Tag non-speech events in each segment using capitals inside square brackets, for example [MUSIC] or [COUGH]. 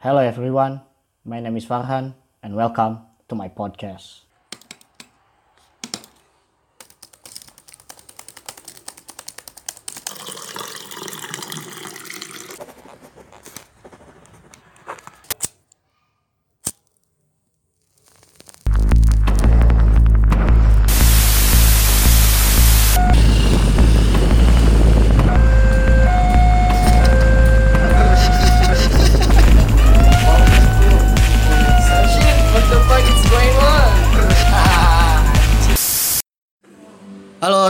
Hello everyone, my name is Farhan and welcome to my podcast.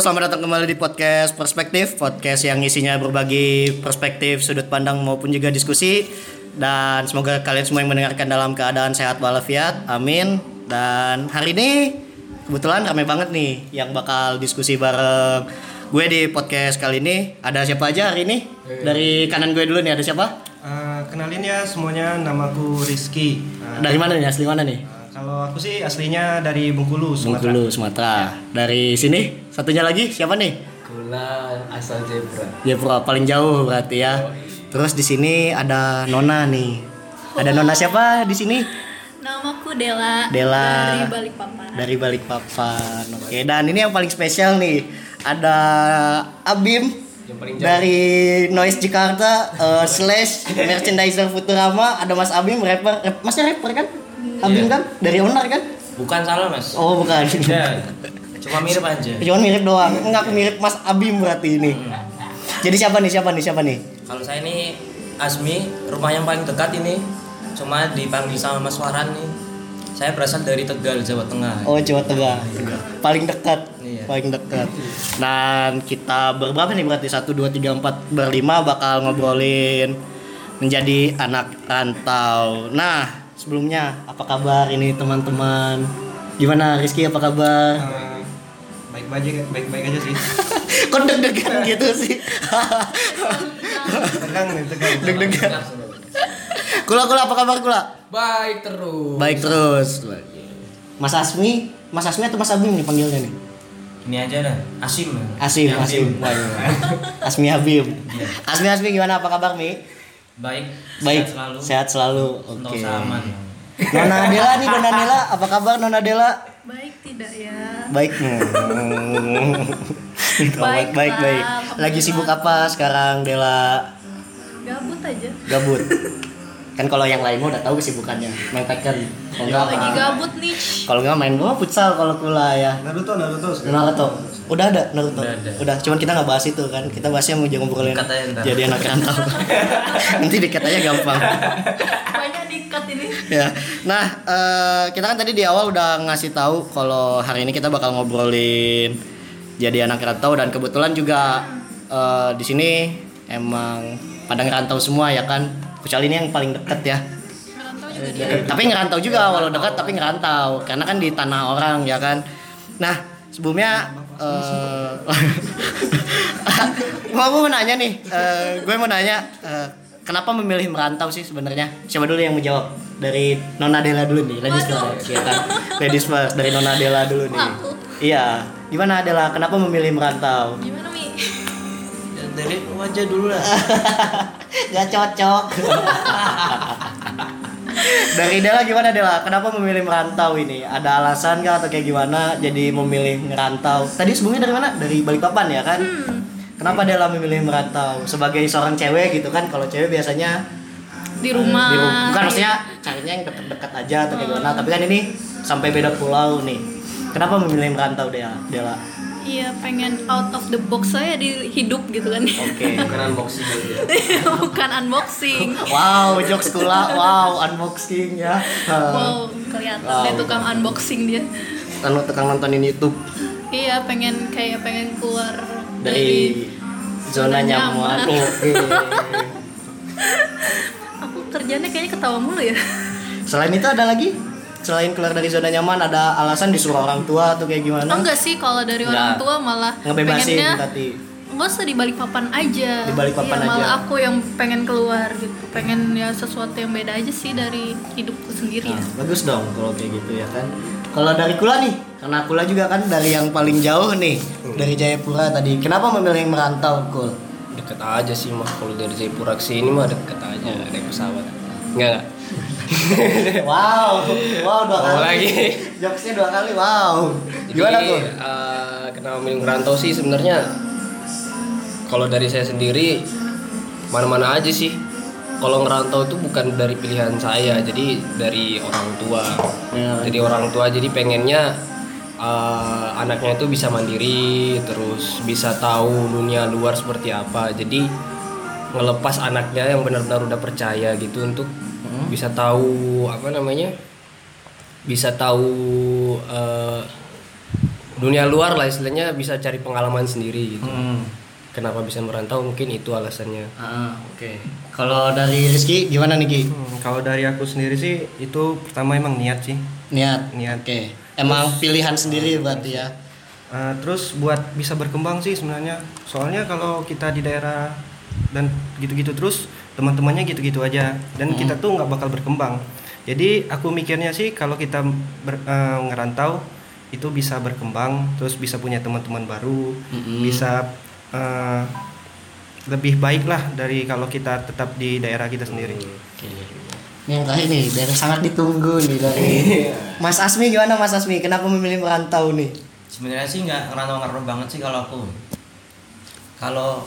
Halo, selamat datang kembali di podcast Perspektif, podcast yang isinya berbagi perspektif, sudut pandang maupun juga diskusi. Dan semoga kalian semua yang mendengarkan dalam keadaan sehat walafiat. Amin. Dan hari ini kebetulan ramai banget nih yang bakal diskusi bareng gue di podcast kali ini. Ada siapa aja hari ini? Dari kanan gue dulu nih, ada siapa? Eh, kenalin ya semuanya, namaku Rizky. Eh, Dari mana nih? Asli mana nih? eh, kalau aku sih aslinya dari Bengkulu, Sumatera. Bengkulu, Sumatera. Dari sini, satunya lagi siapa nih? Gula asal zebra. Jepura paling jauh berarti ya. Terus di sini ada Nona nih. Ada Nona siapa di sini? Namaku Dela. Dela. Dari Balikpapan. Dari Balikpapan. Oke, dan ini yang paling spesial nih. Ada Abim dari Noise Jakarta eh, slash merchandiser Futurama. Ada Mas Abim rapper, rap, masnya rapper kan? Abim kan? Dari Onar kan? Bukan salah mas. Oh bukan. Ya, cuma mirip aja. Cuman mirip doang. Enggak mirip Mas Abim berarti ini. Jadi siapa nih? Siapa nih? Siapa nih? Kalau saya ini Asmi, rumah yang paling dekat ini. Cuma dipanggil sama Mas Waran nih. Saya berasal dari Tegal, Jawa Tengah. Oh Jawa Tengah. Paling dekat. Iya. Paling dekat. Dan kita berberapa nih berarti satu dua tiga empat berlima bakal ngobrolin menjadi anak rantau. Nah sebelumnya apa kabar ini teman-teman? Gimana Rizky apa kabar? Eh, baik aja, baik baik aja sih. [LAUGHS] Kok deg-degan gitu sih? Tegang nih, tegang. deg-degan. Kula kula apa kabar kula? Baik terus. Baik terus. Mas Asmi, Mas Asmi atau Mas Abim nih panggilnya nih? Ini aja dah. Asim. Asim, Asim. Waduh. Asmi Habib. Iya. Asmi Asmi gimana apa kabar Mi? Baik. Baik, Sehat selalu. sehat selalu. Untuk Oke. aman. Nona Adela nih, Nona Adela, apa kabar Nona Adela? Baik tidak ya? Baik. [LAUGHS] Baik, Baik baik. Lagi sibuk apa sekarang Dela? Gabut aja. Gabut. Kan kalau yang lain udah tahu kesibukannya, main Tekken. Kalau enggak Lagi gabut nih. Kalau enggak main gua futsal kalau kula ya. Naruto, Naruto. sekarang. Naruto. Udah ada Naruto. Udah ada. cuman kita nggak bahas itu kan. Kita bahasnya mau jangan ngobrolin jadi anak rantau. [LAUGHS] Nanti dikat aja gampang. Banyak dikat ini. ya. Nah, eh, kita kan tadi di awal udah ngasih tahu kalau hari ini kita bakal ngobrolin jadi anak rantau dan kebetulan juga eh, di sini emang pada ngerantau semua ya kan. Kecuali ini yang paling deket ya. Juga dia. Tapi ngerantau juga walau dekat tapi ngerantau karena kan di tanah orang ya kan. Nah, sebelumnya eh [LAUGHS] gua mau nanya nih, eh, gue mau nanya eh, kenapa memilih merantau sih sebenarnya? Siapa dulu yang menjawab? Dari Nona Dela dulu nih, ladies first, ya kan? Ladies first dari Nona Dela dulu nih. Aku. Iya, gimana Dela? Kenapa memilih merantau? Gimana Mi? Dari wajah dulu lah. [LAUGHS] Gak cocok. [LAUGHS] Dari Dela gimana Dela? Kenapa memilih merantau ini? Ada alasan kah atau kayak gimana jadi memilih merantau? Tadi sebelumnya dari mana? Dari Balikpapan ya kan? Kenapa Dela memilih merantau? Sebagai seorang cewek gitu kan? Kalau cewek biasanya Di rumah. di rumah. Bukan maksudnya carinya yang dekat-dekat aja atau kayak gimana? Tapi kan ini sampai beda pulau nih. Kenapa memilih merantau Dela? Dela? Iya pengen out of the box saya di hidup gitu kan. Oke. Bukan unboxing aja. [LAUGHS] Bukan unboxing. Wow, jokes kula. Wow, unboxing ya. Wow, kelihatan Wow. deh tukang unboxing dia. Anu tukang nontonin YouTube. Iya pengen kayak pengen keluar dari zona zona nyaman. nyaman. Oke. [LAUGHS] Aku kerjanya kayaknya ketawa mulu ya. Selain itu ada lagi? Selain keluar dari zona nyaman ada alasan disuruh orang tua atau kayak gimana? Oh enggak sih kalau dari orang tua malah Ngebebasin pengennya berarti. nggak usah di balik papan aja Di balik papan Iya, malah aja. aku yang pengen keluar gitu pengen ya sesuatu yang beda aja sih dari hidupku sendiri ya Nah, bagus dong kalau kayak gitu ya kan. Kalau dari Kula nih, karena Kula juga kan dari yang paling jauh nih, dari Jayapura tadi. Kenapa memilih merantau, Kul? deket aja sih mah kalau dari Jayapura ke sini mah deket aja naik pesawat Enggak, enggak. [LAUGHS] Wow, wow dua kali. lagi. Jokesnya dua kali, wow. Jadi, Gimana tuh? eh, kenapa milih ngerantau sih sebenarnya kalau dari saya sendiri mana-mana aja sih. Kalau ngerantau itu bukan dari pilihan saya, jadi dari orang tua. Ya. Jadi orang tua jadi pengennya eh, anaknya itu bisa mandiri, terus bisa tahu dunia luar seperti apa. Jadi ngelepas anaknya yang benar-benar udah percaya gitu untuk bisa tahu apa namanya? Bisa tahu eh, dunia luar lah istilahnya bisa cari pengalaman sendiri gitu. Hmm. Kenapa bisa merantau mungkin itu alasannya. Ah, oke. Kalau dari Rizky gimana nih Ki? Hmm, kalau dari aku sendiri sih itu pertama emang niat sih. Niat. Niat. Oke. Emang pilihan sendiri berarti ya. Uh, terus buat bisa berkembang sih sebenarnya. Soalnya kalau kita di daerah dan gitu-gitu terus teman-temannya gitu-gitu aja dan kita tuh nggak bakal berkembang. Jadi aku mikirnya sih kalau kita ber- eh, ngerantau itu bisa berkembang, terus bisa punya teman-teman baru, bisa eh, lebih baik lah dari kalau kita tetap di daerah kita sendiri. Ini yang terakhir nih, dari sangat ditunggu nih dari Mas Asmi gimana Mas Asmi? Kenapa memilih merantau nih? sebenarnya sih nggak ngerantau-ngerantau banget sih kalau aku kalau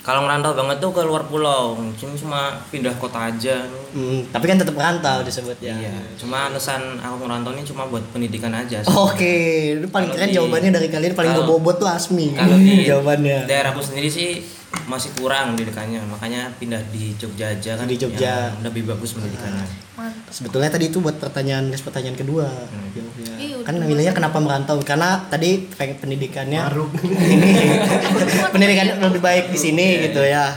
kalau ngerantau banget tuh ke luar pulau cuma cuma pindah kota aja Hmm, tapi kan tetap merantau disebutnya. iya cuma alasan aku ngerantau ini cuma buat pendidikan aja. Oke, itu paling Kalau keren di- jawabannya dari kalian paling kalau- berbobot tuh Asmi. kalau di [LAUGHS] jawabannya. daerahku sendiri sih masih kurang pendidikannya makanya pindah di Jogja aja kan Di Jogja. yang lebih bagus pendidikannya Mantap. Sebetulnya tadi itu buat pertanyaan next pertanyaan kedua. Jawabnya. Iya, udah kan milihnya kenapa merantau? Karena tadi pengen pendidikannya ini [LAUGHS] pendidikan lebih baik di sini gitu ya.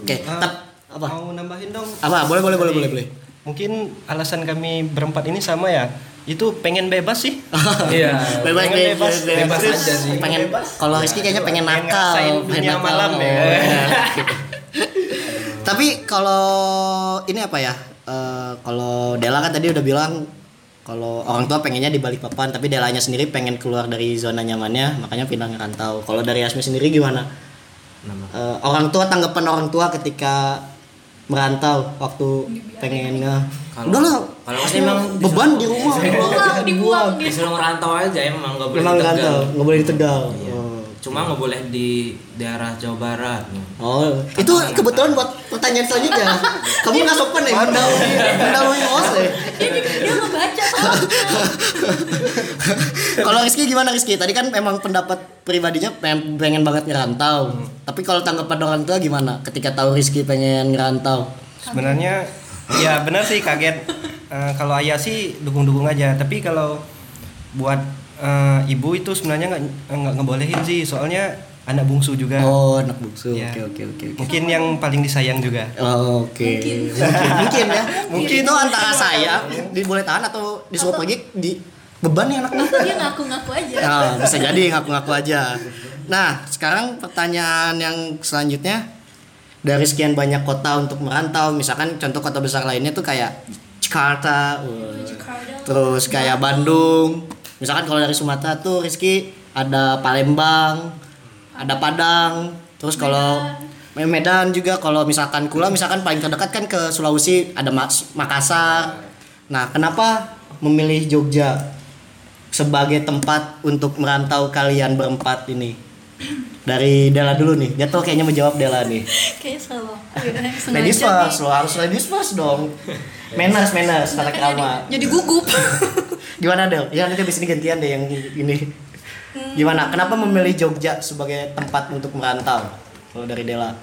Oke, Ah, tap apa? Mau nambahin dong? Apa? Boleh boleh boleh boleh boleh. Mungkin alasan kami berempat ini sama ya. Itu pengen bebas sih. [LAUGHS] Iya. Bebas, Pengen bebas, bebas, bebas aja sih. Pengen kalau Rizky kayaknya pengen nakal, pengen nakal. malam ya. Iya. [LAUGHS] Tapi kalau ini apa ya? Eh, kalau Dela kan tadi udah bilang kalau orang tua pengennya di Balikpapan, tapi Delanya sendiri pengen keluar dari zona nyamannya, makanya pindah ngerantau. Kalau dari Asmi sendiri gimana? Eh, orang tua tanggapan orang tua ketika merantau waktu pengennya Kalau- udahlah kalau emang beban di rumah Dibuang, dibuang disuruh ngerantau aja emang nggak boleh memang di Tegal. rantau nggak boleh di Tegal Iya. Cuma nggak boleh di daerah Jawa Barat Oh, itu kebetulan buat pertanyaan selanjutnya. Kamu nggak sopan nih, mendahului, mendahului host ya. Dia, dia ngebaca soalnya. Kalau Rizky gimana Rizky? Tadi kan memang pendapat pribadinya pengen, pengen banget ngerantau. Tapi kalau tanggapan orang tua gimana? Ketika tahu Rizky pengen ngerantau. Sebenarnya ya benar sih kaget. Eh, kalau ayah sih dukung-dukung aja. Tapi kalau buat eh, ibu itu sebenarnya nggak nggak ngebolehin sih. Soalnya anak bungsu juga. Oh, anak bungsu. Oke, Iya. oke, oke. oke. Mungkin yang paling disayang juga. Oh, Oke, mungkin. mungkin, ya. [LAUGHS] Mungkin itu antara saya di boleh tahan atau disuruh pergi di beban nih anaknya. Dia ngaku-ngaku aja. Nah, bisa jadi ngaku-ngaku aja. Nah, sekarang pertanyaan yang selanjutnya dari sekian banyak kota untuk merantau, misalkan contoh kota besar lainnya tuh kayak Jakarta, wah. terus kayak Bandung. Misalkan kalau dari Sumatera tuh Rizky ada Palembang, ada Padang, terus kalau Medan juga kalau misalkan Kula misalkan paling terdekat kan ke Sulawesi ada Mas- Makassar. Nah, kenapa memilih Jogja sebagai tempat untuk merantau kalian berempat ini? Dari Dela dulu nih. Dia tuh kayaknya menjawab Dela nih. [LAUGHS] Kayaknya selalu [LAUGHS] aku ya. Ladies first, lo harus ladies first dong. [LAUGHS] Manners, manners, tata krama. Jadi gugup. [LAUGHS] Gimana Del? Ya nanti abis ini gantian deh yang ini. Gimana? Kenapa memilih Jogja sebagai tempat untuk merantau? Kalau dari Dela.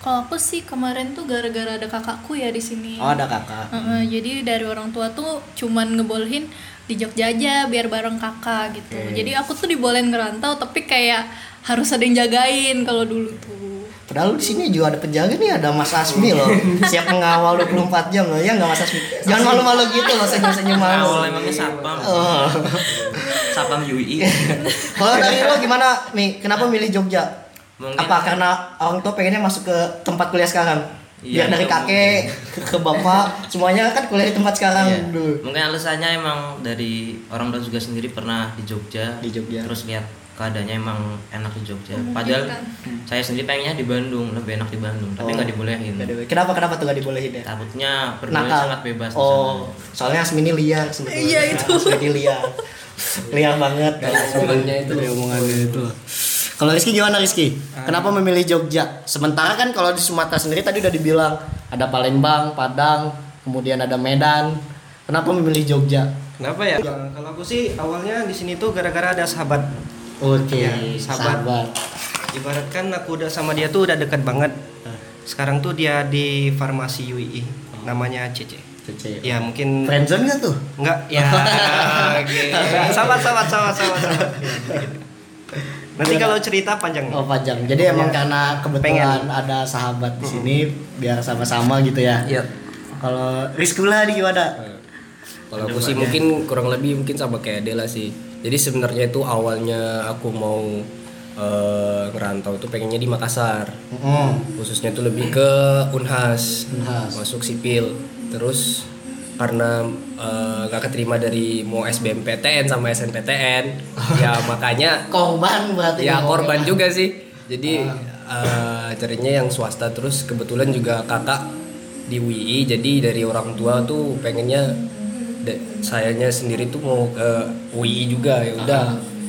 Kalau aku sih kemarin tuh gara-gara ada kakakku ya di sini. Oh ada kakak. Heeh, jadi dari orang tua tuh cuman ngebolehin di Jogja aja biar bareng kakak gitu. Jadi aku tuh dibolehin ngerantau tapi kayak harus ada yang jagain kalau dulu tuh. Padahal di sini juga ada penjaga nih, ada Mas Asmi loh. Siap mengawal 24 jam loh. Ya nggak Mas Asmi? Jangan malu-malu gitu loh, senyum-senyum malu. awal emangnya satpam Oh. satpam UI [LAUGHS] Kalau dari lo gimana nih? Kenapa milih Jogja? Mungkin- Apa karena orang tua pengennya masuk ke tempat kuliah sekarang? Biar Iya, dari itu kakek ke bapak semuanya kan kuliah di tempat sekarang Iya. dulu. mungkin alasannya emang dari orang tua juga sendiri pernah di Jogja Di Jogja. terus lihat keadaannya emang enak di Jogja. Memungkinkan. Padahal saya sendiri pengennya di Bandung, lebih enak di Bandung, tapi Oh. nggak dibolehin. Nggak dibolehin. Kenapa kenapa tuh gak dibolehin ya? Takutnya Nakal. sangat bebas. di Oh, soalnya Asmini liar sebetulnya. Iya, itu. Asmini liar. liar banget omongannya itu. Omongannya itu. Kalau Rizky gimana Rizky? Kenapa memilih Jogja? Sementara kan kalau di Sumatera sendiri tadi udah dibilang ada Palembang, Padang, kemudian ada Medan. Kenapa memilih Jogja? Kenapa ya? Ya, kalau aku sih awalnya di sini tuh gara-gara ada sahabat. Oke, Ya, sahabat. sahabat. Ibaratkan aku udah sama dia tuh udah dekat banget. Sekarang tuh dia di farmasi UI, namanya Cece. Cece. Ya mungkin Friendzone tuh? Enggak, ya. [LAUGHS] Sahabat, sahabat, sahabat, sahabat, sahabat. Nanti kalau cerita panjang. Oh panjang. Jadi emang Ya. karena kebetulan ada sahabat di sini biar sama-sama gitu ya. Iya. Kalau Rizkula nih gimana? Kalau aku sih mungkin kurang lebih mungkin sama kayak Dela sih. Jadi sebenarnya itu awalnya aku mau eh, ngerantau itu pengennya di Makassar. Mm. Khususnya itu lebih ke Unhas, Unhas. masuk sipil. Terus karena eh, nggak keterima dari mau SBMPTN sama SNPTN, [LAUGHS] ya makanya Korban berarti. ya korban ngomongnya. juga sih. Jadi eh, carinya yang swasta terus kebetulan juga kakak di UI jadi dari orang tua tuh pengennya sayanya sendiri tuh mau ke UI juga ya udah.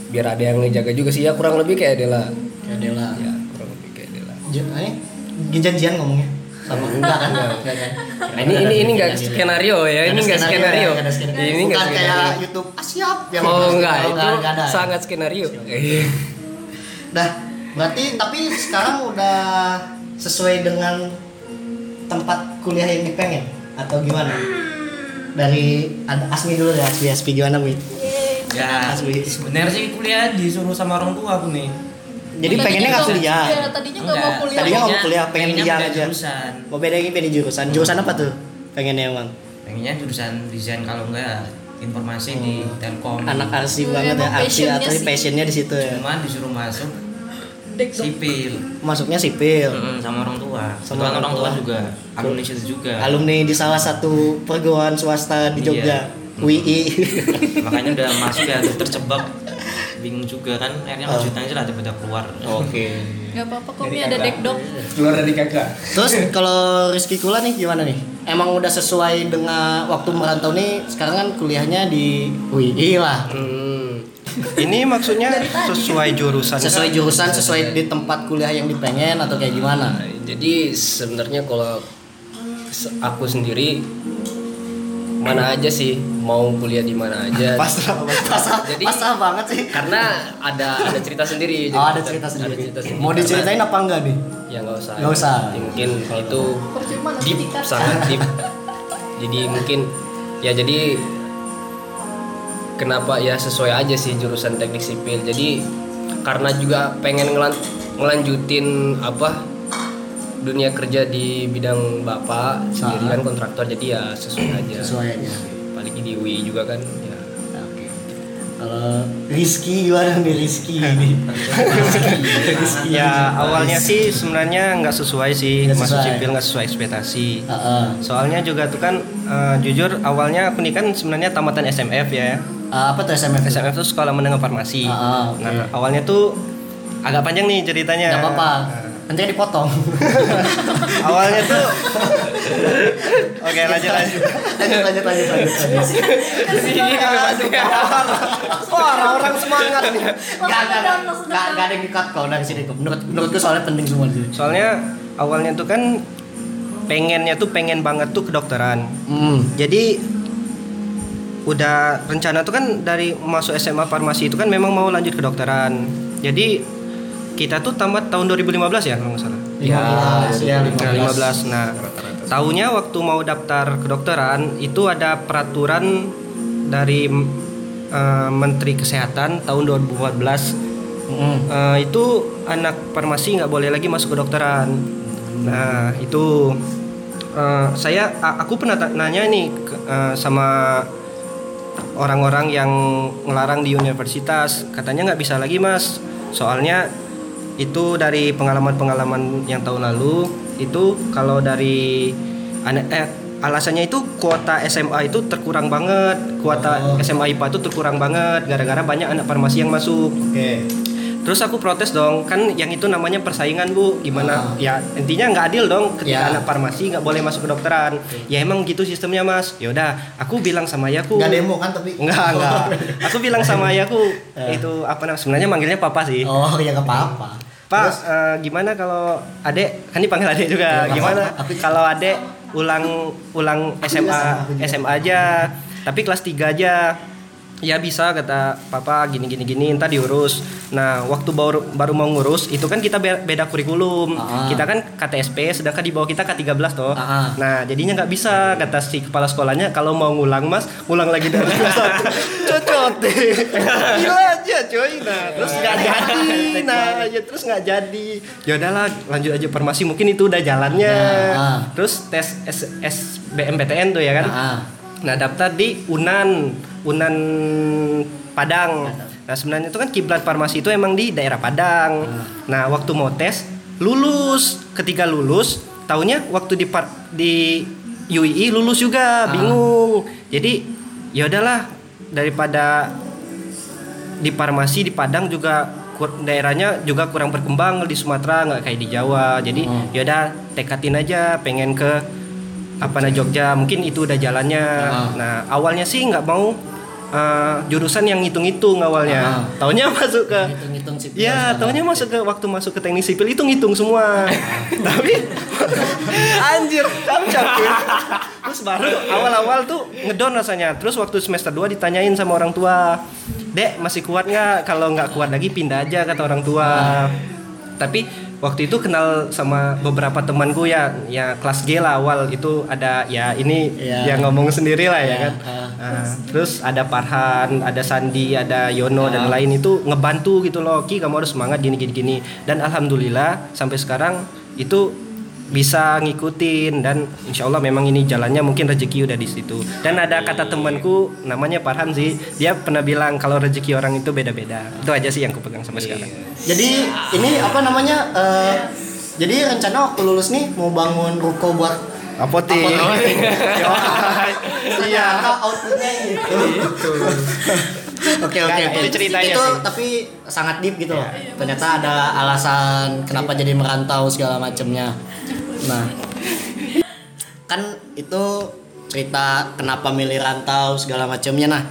Biar ada yang ngejaga juga sih ya kurang lebih kayak Dela Kayak Dela. ya kurang lebih kayak Dela J- eh, Janjian ngomongnya? Sama? Enggak kan? Enggak. kan? Nah, ini ini ini enggak skenario ya ini enggak skenario ya, ini enggak kayak YouTube ah, siap. Yang oh enggak itu nggak ada. sangat skenario. Dah, berarti tapi sekarang udah sesuai dengan tempat kuliah yang dipengen atau gimana? Dari ada Asmi dulu ya, Asmi, Asmi gimana Mi? Ya, Asmi. sebenarnya sih kuliah disuruh sama orang tua aku nih. Jadi Tadinya pengennya nggak kuliah. Iya, tadinya nggak mau kuliah. Tadinya nggak mau kuliah, pengen beda aja. Jurusan. Mau bedanya pilih jurusan. Jurusan apa tuh? Pengennya emang. Pengennya jurusan desain kalau enggak informasi di Telkom. Anak arsi Hmm, banget ya, arsi passionnya atau passionnya di situ ya. Cuman disuruh masuk. Sipil. Masuknya sipil. Mm, sama orang tua. Sama orang orang tua tua. juga. Alumni situ juga. Alumni di salah satu perguruan swasta di Iya. Jogja. WI. [LAUGHS] Makanya udah masuk ya terjebak. Bingung juga kan. Akhirnya Oh. lanjutan aja lah tiba-tiba keluar. Oke. Gak apa-apa kok Mi ada dek dok. keluar dari kakak Terus [LAUGHS] kalau Rizky Kula nih gimana nih? Emang udah sesuai dengan waktu merantau nih? Sekarang kan kuliahnya di WI lah. hmm. Ini maksudnya sesuai jurusan. Sesuai jurusan, sesuai di tempat kuliah yang dipengen atau kayak gimana? Nah, jadi sebenarnya kalau aku sendiri mana aja sih mau kuliah di mana aja [LAUGHS] Pasrah, pasrah, [LAUGHS] Jadi- pasrah banget sih. karena ada ada cerita sendiri Oh ada cerita sendiri. ada cerita sendiri Mau diceritain apa enggak nih? Ya nggak usah Nggak usah. mungkin itu deep sangat deep [LAUGHS] jadi mungkin ya jadi kenapa ya sesuai aja sih jurusan teknik sipil jadi karena juga pengen ngelan- ngelanjutin apa dunia kerja di bidang bapak sendiri kan kontraktor jadi ya sesuai aja Sesuai aja. apalagi di UI juga kan. Kalau Rizky gimana nih Rizky ini? [LAUGHS] Ya awalnya sih sebenarnya nggak sesuai sih Nggak masuk sipil nggak sesuai ekspektasi. Heeh. Soalnya juga tuh kan eh, jujur awalnya aku nih kan sebenarnya tamatan SMF ya. Ah, apa tuh SMF? SMF itu sekolah menengah farmasi. Ah, ah, oke. Nah awalnya tuh agak panjang nih ceritanya. Gak apa-apa. Nanti dipotong. [LAUGHS] Awalnya tuh. Oke lanjut lanjut. lanjut lanjut lanjut lanjut. lanjut. Wah orang-orang semangat nih. Gak gak gak gak gak ada yang di cut kok dari sini. Menurut menurutku soalnya penting semua sih. Soalnya awalnya tuh kan pengennya tuh pengen banget tuh kedokteran. Hmm. Jadi udah rencana tuh kan dari masuk SMA farmasi itu kan memang mau lanjut kedokteran. Jadi kita tuh tamat tahun 2015 ya kalau nggak salah. 15 ya Nah, 15. 15. Nah, tahunya waktu mau daftar kedokteran itu ada peraturan dari eh, Menteri Kesehatan tahun 2014 Hmm. Eh, itu anak farmasi nggak boleh lagi masuk kedokteran. Nah itu eh, saya aku pernah nanya nih eh, sama orang-orang yang ngelarang di universitas katanya nggak bisa lagi mas soalnya itu dari pengalaman-pengalaman yang tahun lalu itu kalau dari eh, alasannya itu kuota SMA itu terkurang banget kuota Oh. SMA IPA itu terkurang banget gara-gara banyak anak farmasi yang masuk Oke. Terus aku protes dong, kan yang itu namanya persaingan bu, gimana? Ya intinya nggak adil dong, ketika Ya. anak farmasi nggak boleh masuk kedokteran. Ya emang gitu sistemnya mas. Ya udah, aku bilang sama ayahku. Nggak demo kan tapi Enggak, enggak. [LAUGHS] Aku bilang sama ayahku itu apa namanya? Sebenarnya manggilnya papa sih. Oh ya nggak apa-apa. Pak, eh, gimana kalau adek? Kan dipanggil adek juga. Ya, Gimana kalau adek ulang ulang SMA SMA aja, tapi kelas 3 aja. Ya bisa kata papa gini gini gini entar diurus. Nah waktu baru baru mau ngurus itu kan kita be- beda kurikulum. Ah. Kita kan KTSP sedangkan di bawah kita K13 toh. Ah. Nah jadinya nggak bisa kata si kepala sekolahnya kalau mau ngulang mas ngulang lagi dari kelas satu. [LAUGHS] Cocot. [LAUGHS] Gila aja coy. Nah terus nggak jadi. Nah ya terus nggak jadi. Ya udahlah lanjut aja farmasi mungkin itu udah jalannya. Ya, ah. Terus tes S SBMPTN tuh ya kan. Ah. Nah daftar di Unan Unan Padang. Nah sebenarnya itu kan kiblat farmasi itu emang di daerah Padang. Nah waktu mau tes lulus. Ketika lulus, taunya waktu di par- di UII lulus juga, bingung. Jadi ya udahlah daripada di farmasi di Padang juga daerahnya juga kurang berkembang di Sumatera nggak kayak di Jawa jadi ya udah tekatin aja pengen ke apa nah Jogja mungkin itu udah jalannya nah awalnya sih nggak mau eh, jurusan yang hitung-hitung awalnya Ah. taunya masuk ke Hitung-hitung sipil Ya, sana. taunya masuk ke waktu masuk ke teknik sipil itu ngitung semua. Tapi anjir. Terus baru awal-awal tuh ngedon rasanya. Terus waktu semester 2 ditanyain sama orang tua, "Dek, masih kuat nggak? Kalau nggak kuat lagi pindah aja," kata orang tua. Tapi waktu itu kenal sama beberapa temanku ya, ya kelas G lah awal itu ada ya ini Iya. yang ngomong sendiri lah ya Iya, kan. ah. Nah, terus ada Farhan, ada Sandi, ada Yono dan lain itu ngebantu gitu loh. Ki kamu harus semangat gini gini gini. Dan alhamdulillah sampai sekarang itu bisa ngikutin dan insya Allah memang ini jalannya mungkin rezeki udah di situ. Dan ada kata temanku namanya Farhan sih, dia pernah bilang kalau rezeki orang itu beda-beda. Itu aja sih yang kupegang sampai sekarang. Jadi ini apa namanya? eh, jadi rencana waktu lulus nih mau bangun ruko buat Apotek. Iya, [LAUGHS] outputnya gitu. Oke oke oke. itu ceritanya Itu sih. tapi sangat deep gitu loh. Ternyata ada alasan kenapa jadi merantau segala macamnya. Nah, kan itu cerita kenapa milih rantau segala macamnya. Nah,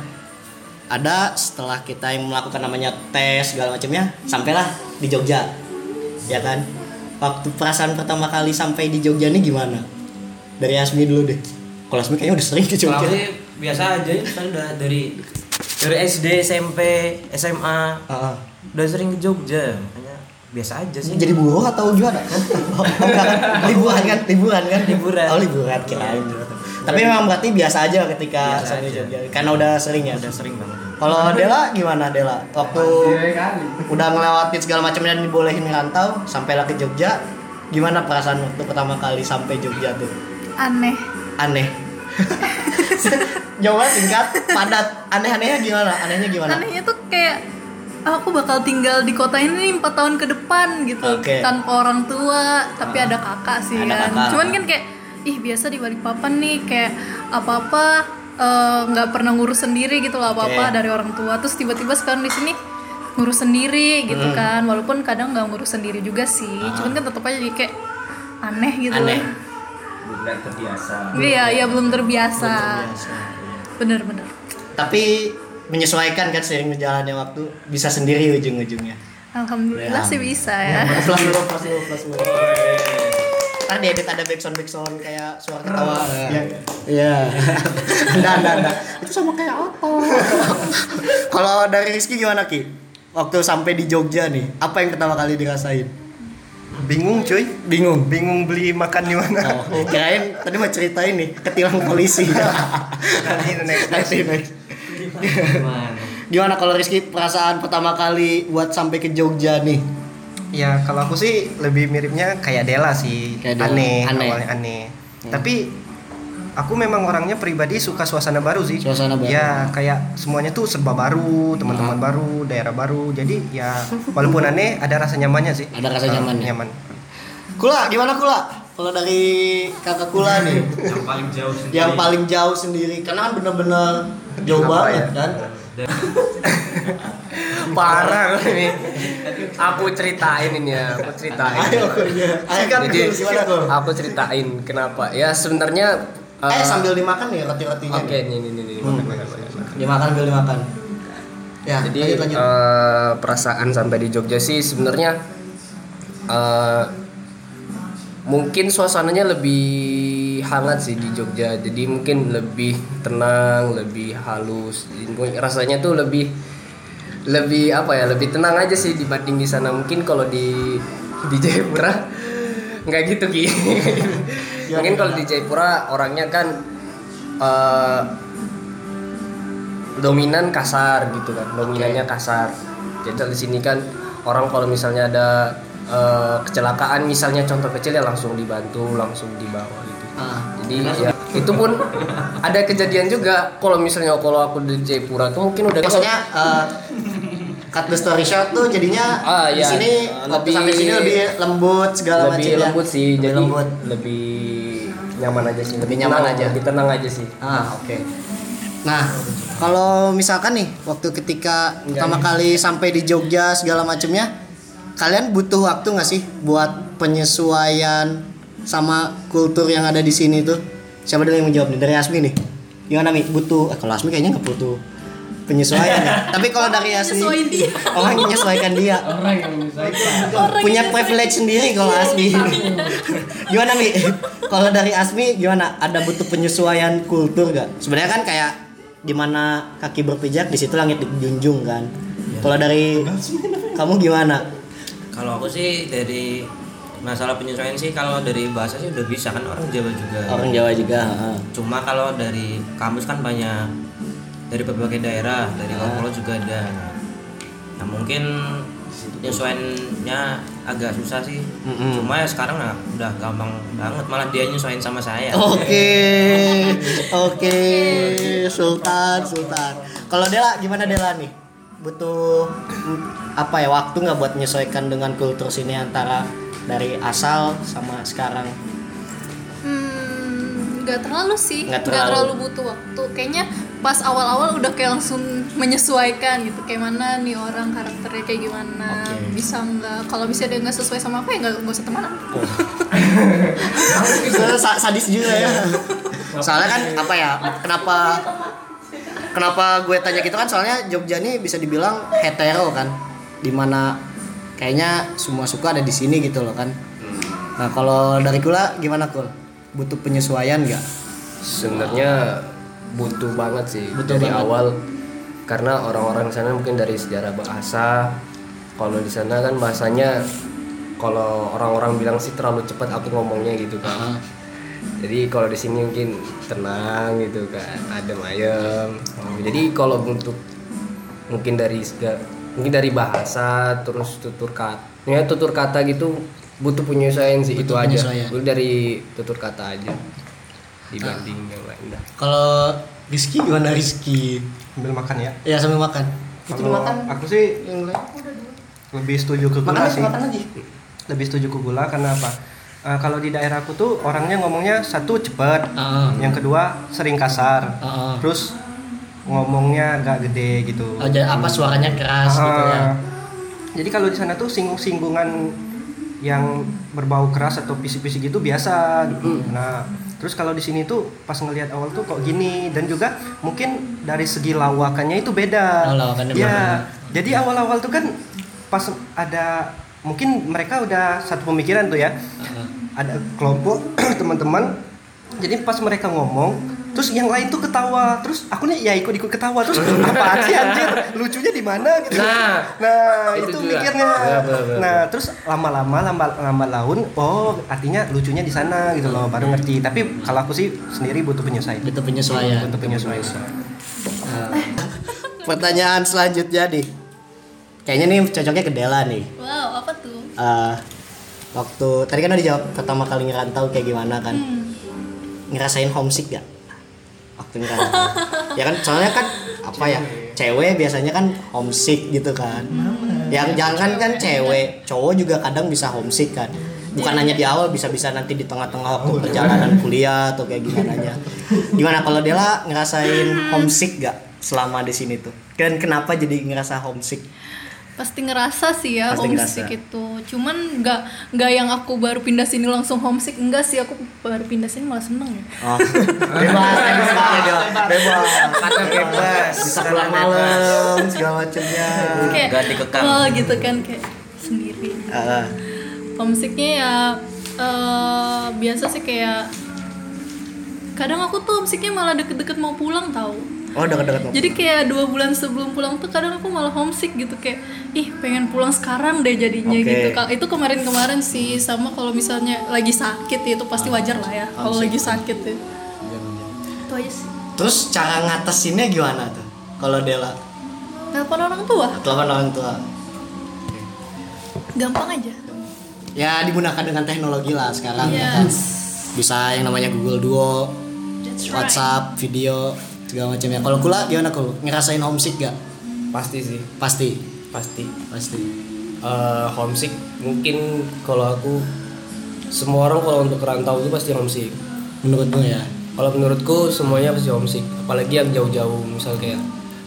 ada setelah kita yang melakukan namanya tes segala macamnya, sampailah di Jogja, ya kan? Waktu perasaan pertama kali sampai di Jogja ini gimana? Dari Asmi dulu deh. Kalau Asmi kayaknya udah sering ke Kalau Jogja. sih biasa aja ya, kan udah dari dari SD, SMP, SMA Ah, ah. udah sering ke Jogja makanya biasa aja sih. Jadi buruh atau gimana? Enggak kan? liburan kan? Liburan kan? Liburan. Oh liburan kirain. Tapi memang berarti biasa aja ketika Biasa sampai aja. Jogja. Karena udah sering ya. udah sering banget. Kalau Dela gimana Dela? Waktu udah ngelewatin segala macamnya dan dibolehin ngerantau sampai ke Jogja, gimana perasaan waktu pertama kali sampai Jogja tuh? aneh Aneh. [LAUGHS] Jawaban singkat, padat. Aneh-anehnya gimana? Anehnya gimana? anehnya tuh kayak "Ah, aku bakal tinggal di kota ini empat tahun ke depan gitu Oke. tanpa orang tua tapi ada kakak sih Ada kan kakak. cuman kan kayak ih biasa di Balikpapan nih kayak apa apa nggak pernah ngurus sendiri gitu lah apa apa Oke. dari orang tua terus tiba-tiba sekarang di sini ngurus sendiri gitu Hmm. kan walaupun kadang nggak ngurus sendiri juga sih cuman kan tetap aja jadi kayak aneh gitu. Aneh. Belum terbiasa. iya iya belum terbiasa bener-bener Tapi menyesuaikan kan seiring berjalannya waktu bisa sendiri ujung-ujungnya. alhamdulillah Ya. sih bisa ya [LAUGHS] Plus dulu, plus dulu, plus dulu. Ntar diedit ada backsound backsound kayak suara ketawa. Iya. [LAUGHS] Iya. Enggak, enggak, enggak. Itu sama kayak apa? [LAUGHS] Kalau dari Rizky gimana Ki? Waktu sampai di Jogja nih, apa yang pertama kali dirasain? Bingung cuy, Bingung. bingung beli makan di mana. Oh, kirain tadi mau ceritain nih ketilang polisi. Nanti next. Nanti next. Gimana kalau Rizky perasaan pertama kali buat sampai ke Jogja nih? Ya kalau aku sih lebih miripnya kayak Dela sih Kayak aneh, aneh. awalnya aneh. Tapi aku memang orangnya pribadi suka suasana baru sih. Suasana baru. Ya kayak semuanya tuh serba baru, teman-teman baru, daerah baru. Jadi ya walaupun aneh ada rasa nyamannya sih. Ada rasa nyamannya. Nyaman. Kula, gimana Kula? Kalau dari kakak Kula nih, Yang paling jauh sendiri. yang paling jauh sendiri, karena kan bener-bener jauh banget ya? kan. [LAUGHS] parah ini. Aku ceritain ini ya, aku ceritain. Jadi dulu, gimana tuh? aku ceritain kenapa. Ya sebenarnya Eh eh, sambil dimakan nih roti-rotinya. Oke, nih nih nih nih. makan, makan, makan, makan. Dimakan sambil dimakan. Ya, Jadi lanjut lanjut. eh, perasaan sampai di Jogja sih sebenarnya eh, mungkin suasananya lebih hangat sih di Jogja. Jadi mungkin lebih tenang, lebih halus. Jadi rasanya tuh lebih lebih apa ya? Lebih tenang aja sih dibanding di sana. Mungkin kalau di di Jayapura [LAUGHS] nggak gitu Ki. [LAUGHS] mungkin kalau di Jayapura orangnya kan eh, dominan kasar gitu kan dominannya kasar jadi di sini kan orang kalau misalnya ada eh, kecelakaan misalnya contoh kecil ya langsung dibantu langsung dibawa gitu Ah. jadi ya itu pun ada kejadian juga kalau misalnya kalau aku di Jayapura tuh mungkin udah Maksudnya eh, cut the story short tuh jadinya Ah, di iya. sini lebih- sampai sini lebih lembut segala macam lebih ya. lembut sih Lebih jadi lembut. lebih nyaman aja sih Lebih nyaman tenang, aja. lebih tenang aja sih Ah, oke. Nah, kalau misalkan nih waktu ketika pertama kali sampai di Jogja segala macamnya, kalian butuh waktu nggak sih buat penyesuaian sama kultur yang ada di sini tuh? Siapa dulu yang menjawab nih? Dari Asmi nih. Gimana Mi? Butuh? Eh, kalau Asmi kayaknya nggak butuh penyesuaian ya. [LAUGHS] Tapi kalau dari Asmi, dia. orang yang menyesuaikan dia. orang yang menyesuaikan Orang Punya yang privilege sendiri kalau Asmi. [LAUGHS] gimana Mi? Kalau dari Asmi gimana? Ada butuh penyesuaian kultur gak? Sebenarnya kan kayak di mana kaki berpijak di situ langit dijunjung kan. Kalau dari kamu gimana? Kalau aku sih dari masalah penyesuaian sih kalau dari bahasa sih udah bisa kan orang Jawa juga. Orang Jawa juga. Cuma kalau dari kamus kan banyak dari berbagai daerah, dari pulau juga ada. Nah mungkin penyesuaiannya agak susah sih. Mm-mm. Cuma ya sekarang nah, udah gampang banget malah dia nyesuaiin sama saya. Oke, [LAUGHS] oke, Sultan, Sultan. Kalau Dela gimana Dela nih? Butuh apa ya waktu nggak buat menyesuaikan dengan kultur sini antara dari asal sama sekarang? Hmm, nggak terlalu sih, Nggak terlalu. terlalu. butuh waktu. Kayaknya pas awal-awal udah kayak langsung menyesuaikan gitu. Kayak mana nih orang karakternya kayak gimana, Oke. bisa nggak? Kalau bisa dia nggak sesuai sama aku ya nggak nggak usah temenan. [LAUGHS] Sa- sadis juga ya. Soalnya kan apa ya? Kenapa kenapa gue tanya gitu kan? Soalnya Jogja nih bisa dibilang hetero kan, di mana kayaknya semua suka ada di sini gitu loh kan. Nah kalau dari Kula gimana Kul? Butuh penyesuaian nggak? sebenarnya butuh banget sih Butuh dari banget. awal karena orang-orang di sana mungkin dari sejarah bahasa kalau di sana kan bahasanya kalau orang-orang bilang sih terlalu cepat aku ngomongnya gitu kan jadi kalau di sini mungkin tenang gitu kan adem ayem jadi kalau untuk mungkin dari mungkin dari bahasa terus tutur kata ya tutur kata gitu butuh penyesuaian sih itu aja. Dulu dari tutur kata aja dibanding yang lain dah Kalau Rizky gimana Rizky? Sambil makan ya. Ya sambil makan. Kalau makan aku sih yang lain. lebih setuju ke gula sih. makan aja. Lebih setuju ke gula karena apa? Eh, kalau di daerahku tuh orangnya ngomongnya satu cepet, Ah, yang kedua sering kasar, ah. terus ngomongnya agak gede gitu. Oh, jadi apa suaranya keras gitu ya? Ah, Jadi kalau di sana tuh singgung-singgungan yang berbau keras atau pisi-pisi gitu biasa. Nah, terus kalau di sini tuh pas ngelihat awal tuh kok gini dan juga mungkin dari segi lawakannya itu beda. Oh, lawakannya ya, beda. jadi awal-awal tuh kan pas ada mungkin mereka udah satu pemikiran tuh ya. Ada kelompok [CLEARS THROAT] teman-teman. Jadi pas mereka ngomong, terus yang lain tuh ketawa, terus aku nih ya ikut-ikut ketawa, terus [LAUGHS] apaan sih anjir? Lucunya di mana gitu. Nah, Nah, itu itu, juga. mikirnya. Ya. Nah, terus lama-lama lama lama laun, oh artinya lucunya di sana gitu loh, baru ngerti. Tapi kalau aku sih sendiri butuh penyesuaian. Butuh penyesuaian. Butuh penyesuaian. [LAUGHS] Pertanyaan selanjutnya nih. Kayaknya nih cocoknya ke Dela nih. Wow, apa tuh? Eh, waktu tadi kan udah dijawab pertama kali ngerantau kayak gimana kan? Ngerasain homesick gak? Waktu ngerantau. ya kan soalnya kan apa ya? Cewek biasanya kan homesick gitu kan. Yang jangan kan cewek, cowok juga kadang bisa homesick kan. Bukan hanya di awal bisa-bisa nanti di tengah-tengah waktu perjalanan kuliah atau kayak gimana nya. Gimana kalau Dela ngerasain homesick gak selama di sini tuh? Dan kenapa jadi ngerasa homesick? Pasti ngerasa sih ya Pasti homesick ngerasa. itu. Cuman nggak nggak yang aku baru pindah sini langsung homesick enggak sih. Aku baru pindah sini malah seneng ya. Oh, [LAUGHS] bebas, bebas, bebas, bebas. bisa pulang malam segala macamnya. Nggak dikekang. wah gitu kan kayak sendiri. Ah, homesicknya ya eh, biasa sih kayak kadang aku tuh homesicknya malah deket-deket mau pulang tahu oh dekat-dekat jadi kayak dua bulan sebelum pulang tuh kadang aku malah homesick gitu kayak ih pengen pulang sekarang deh jadinya Oke. gitu. Itu kemarin-kemarin sih sama kalau misalnya lagi sakit ya itu pasti wajar lah ya kalau lagi sakit ya. Itu aja sih. Terus cara ngatasinnya gimana tuh? Kalau Dela? Telepon orang tua. Telepon orang tua. gampang aja. Ya digunakan dengan teknologi lah sekarang ya kan. yes Bisa yang namanya Google Duo, that's right. WhatsApp, video segala macamnya. Kalau kula gimana kul? Ngerasain homesick gak? pasti sih Pasti, pasti pasti. Eh, homesick mungkin kalau aku semua orang kalau untuk rantau itu pasti homesick Menurutmu ya? kalau menurutku semuanya pasti homesick apalagi yang jauh-jauh misal kayak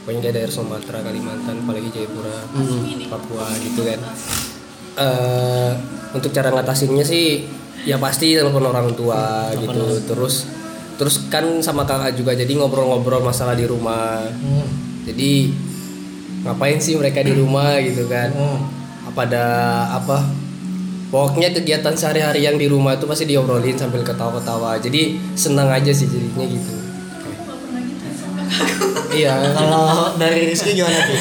banyak dari daerah Sumatera Kalimantan apalagi Jayapura Papua gitu kan Eh, untuk cara ngatasinnya sih ya pasti telepon orang tua gitu terus terus kan sama kakak juga jadi ngobrol-ngobrol masalah di rumah Hmm. jadi ngapain sih mereka di rumah gitu kan Hmm. apa ada apa pokoknya kegiatan sehari-hari yang di rumah itu pasti diobrolin sambil ketawa-ketawa jadi senang aja sih jadinya gitu iya Kalau dari Rizky gimana tuh?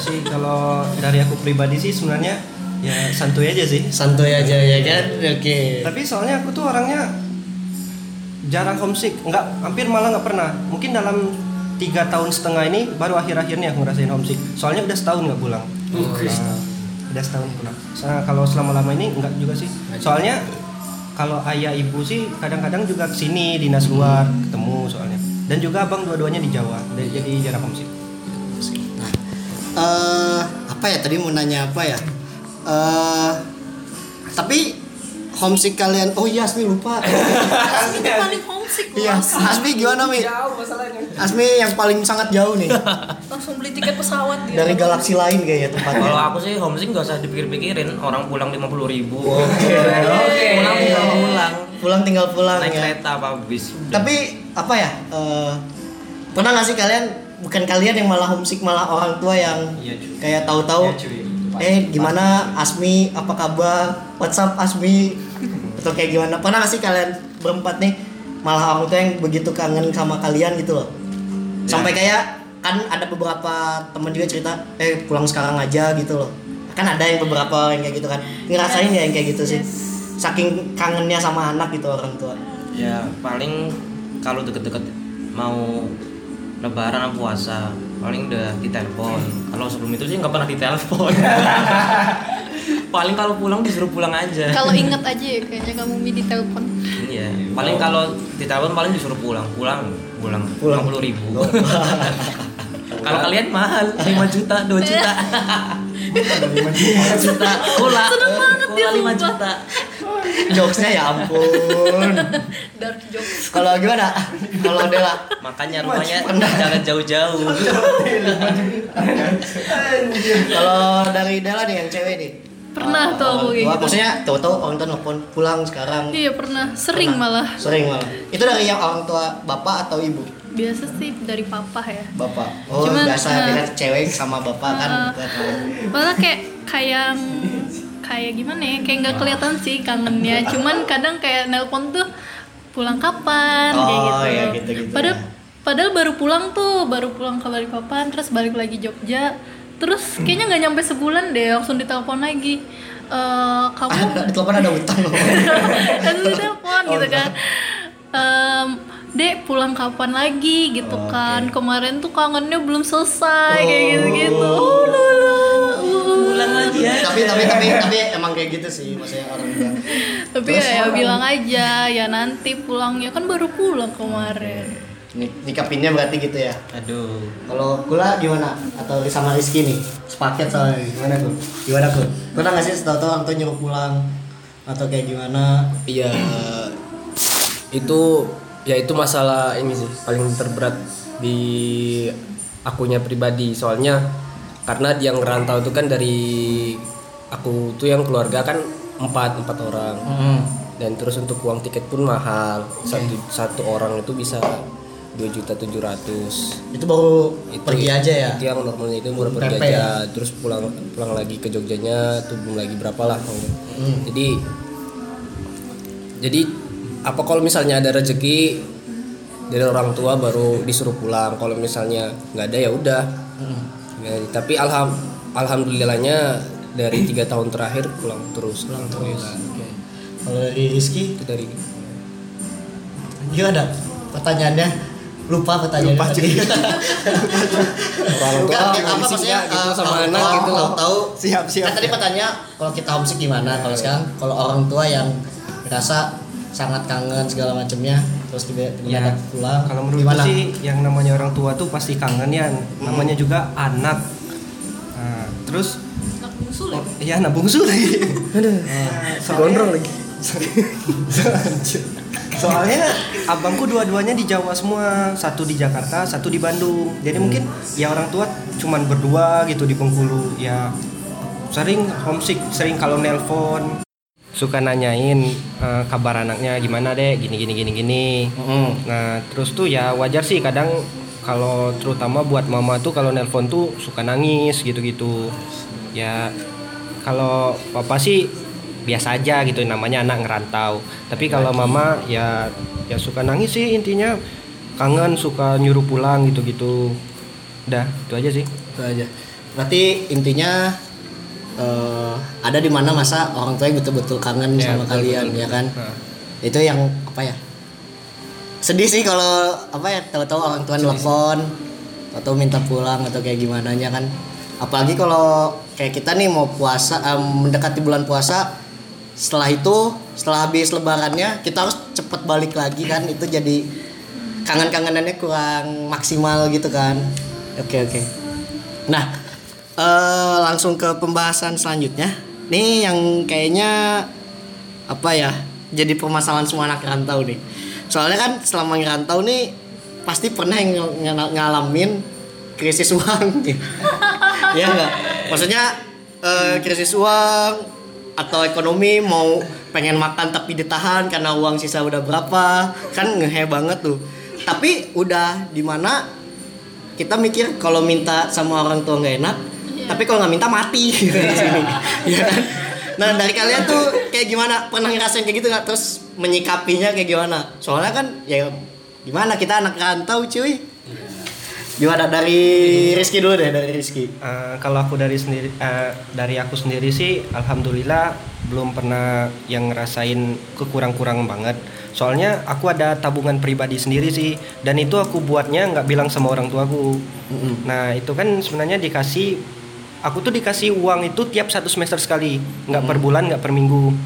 sih kalau dari aku pribadi sih sebenarnya ya santuy aja sih Santuy aja ya kan? Oke. tapi soalnya aku tuh orangnya jarang homesick. Nggak hampir malah nggak pernah. Mungkin dalam tiga tahun setengah ini baru akhir-akhirnya aku ngerasain homesick. Soalnya udah setahun nggak pulang. Nah, udah setahun pulang. Soalnya kalau selama-lama ini nggak juga sih. Soalnya kalau ayah ibu sih kadang-kadang juga ke sini dinas luar ketemu soalnya. Dan juga abang dua-duanya di Jawa jadi jarang homesick. Nah, eh apa ya? Tadi mau nanya apa ya? Eh tapi homesick kalian? Oh iya, Asmi lupa. [LAUGHS] Asmi paling homesick loh Iya, Asmi gimana Mi? Asmi yang paling sangat jauh nih [LAUGHS] langsung beli tiket pesawat dia dari galaksi lain kayaknya Kalau tempatnya. aku sih homesick gak usah dipikir-pikirin orang pulang 50 ribu Oke. Pulang tinggal pulang Pulang tinggal pulang Naik ya. kereta apa bis. Tapi apa ya? eh, pernah nggak sih kalian bukan kalian yang malah homesick malah orang tua yang kayak tahu-tahu eh gimana Asmi? Apa kabar? WhatsApp Asmi? Atau kayak gimana? Pernah nggak sih kalian berempat nih malah orang tua yang begitu kangen sama kalian gitu loh. Sampai kayak kan ada beberapa temen juga cerita eh pulang sekarang aja gitu loh. Kan ada yang beberapa yang kayak gitu kan. Ngerasain ya yang kayak gitu sih? Saking kangennya sama anak gitu orang tua. Ya paling kalau deket-deket mau lebaran atau puasa paling udah ditelepon. Kalau sebelum itu sih nggak pernah ditelepon. [LAUGHS] Paling kalau pulang disuruh pulang aja. Kalau inget aja ya kayaknya kamu mi di telepon. Iya. Paling kalau ditelepon paling disuruh pulang. Pulang. Pulang. Pulang. pulang puluh ribu. [LAUGHS] Kalau kalian mahal 5 juta 2 juta [LAUGHS] 5 juta. Pula pula 5 juta. Jokesnya ya ampun. Dark jokes. Kalau gimana? Kalau Dela makanya rumahnya jangan jauh-jauh. Kalau dari Dela nih yang cewek nih. Pernah tuh aku kayak gitu. maksudnya tahu-tahu orang tua nelfon pulang sekarang. Iya pernah. Sering malah. Sering malah. Itu dari yang orang tua bapak atau ibu biasa sih dari papa ya. Bapak. Oh Cuman, biasa eh, dengan cewek sama bapak kan nggak tahu. malah kayak kayak kayak gimana ya kayak nggak kelihatan sih kangennya. Cuman kadang kayak nelpon tuh pulang kapan kayak Oh, gitu. iya, gitu-gitu padahal ya. padahal baru pulang tuh baru pulang ke Balikpapan terus balik lagi Jogja. Terus kayaknya nggak nyampe sebulan deh langsung ditelepon lagi. Eh, kamu di telepon ada utang loh. Langsung ditelepon gitu kan. Em, dek pulang kapan lagi gitu Oke. kan kemarin tuh kangennya belum selesai kayak Oh. gitu gitu uh, pulang lagi ya tapi tapi tapi tapi emang kayak gitu sih maksudnya orang tua tapi ya, ya bilang aja ya nanti pulangnya kan baru pulang kemarin Nik nikapinnya berarti gitu ya aduh Kalau Kula gimana? Atau sama Rizky nih? Sepaket soalnya gimana Kul? Gimana Kul? Pernah nggak sih setahu-tahu orang tua nyuruh pulang? Atau kayak gimana? iya itu ya itu masalah ini sih paling terberat di akunya pribadi. Soalnya karena yang ngerantau itu kan dari aku tuh yang keluarga kan empat empat orang. Hmm. dan terus untuk uang tiket pun mahal. Satu satu orang itu bisa dua juta tujuh ratus. Itu baru pergi aja ya. itu yang normalnya itu baru pergi aja. terus pulang pulang lagi ke Jogjanya tuh belum lagi berapa lah. Hmm. jadi jadi apa kalau misalnya ada rezeki dari orang tua baru disuruh pulang? Kalau misalnya nggak ada ya udah. Hmm. Ya, tapi alham alhamdulillahnya dari tiga tahun terakhir pulang terus. Pulang terus. Oke. Kalau dari Rizky? Itu dari gimana pertanyaannya? Lupa pertanyaannya. Lupa, tadi. [LAUGHS] orang tua Bukan, apa maksudnya gitu eh, sama kalau anak gitu kalau tahu Siap, siap, kan tadi pertanyaan kalau kita homesick gimana? Kalau sekarang kalau orang tua yang merasa sangat kangen segala macamnya terus tiba-tiba Ya, dapat pulang Kalau menurutku gimana sih yang namanya orang tua tuh pasti kangen ya. Namanya juga anak. Nah, terus Anak bungsu lagi. Iya, anak bungsu lagi. Gondrong lagi. [LAUGHS] Soalnya abangku dua-duanya di Jawa semua, satu di Jakarta, satu di Bandung. Jadi mungkin ya orang tua cuman berdua gitu di Bengkulu. Ya sering homesick, sering kalau nelpon suka nanyain eh, kabar anaknya gimana deh, gini gini gini gini. Mm-mm. Nah, terus tuh ya wajar sih kadang kalau terutama buat mama tuh kalau nelpon tuh suka nangis gitu-gitu. Ya kalau papa sih biasa aja gitu namanya anak ngerantau. Tapi kalau mama ya ya suka nangis sih intinya kangen suka nyuruh pulang gitu-gitu. Udah, itu aja sih. itu aja berarti intinya eh, ada di mana masa orang tua betul-betul kangen Ya, sama betul, kalian betul, ya kan? Nah. itu yang apa ya sedih sih kalau apa ya tahu-tahu orang tua nelfon atau minta pulang atau kayak gimana nya kan? Apalagi kalau kayak kita nih mau puasa em, mendekati bulan puasa setelah itu setelah habis lebarannya kita harus cepet balik lagi kan? Itu jadi kangen-kangenannya kurang maksimal gitu kan? Oke oke. Nah eh, langsung ke pembahasan selanjutnya. Nih yang kayaknya apa ya jadi permasalahan semua anak rantau nih. Soalnya kan selama ngerantau nih pasti pernah yang ng- ng- ngalamin krisis uang. [LAUGHS] Ya enggak maksudnya eh, krisis uang atau ekonomi mau pengen makan tapi ditahan karena uang sisa udah berapa kan ngehe banget tuh. Tapi udah di mana kita mikir kalau minta sama orang tua nggak enak tapi kalau nggak minta mati. Gitu di sini ya kan? Nah dari kalian tuh kayak gimana? Pernah ngerasain kayak gitu nggak? Terus menyikapinya kayak gimana? Soalnya kan ya gimana? Kita anak rantau cuy. Gimana? Dari Rizky dulu deh dari Rizky. Eh, kalau aku dari sendiri eh, dari aku sendiri sih alhamdulillah belum pernah yang ngerasain kekurang-kurang banget. Soalnya aku ada tabungan pribadi sendiri sih dan itu aku buatnya nggak bilang sama orang tuaku nah itu kan sebenarnya dikasih aku tuh dikasih uang itu tiap satu semester sekali. Nggak per bulan nggak per minggu.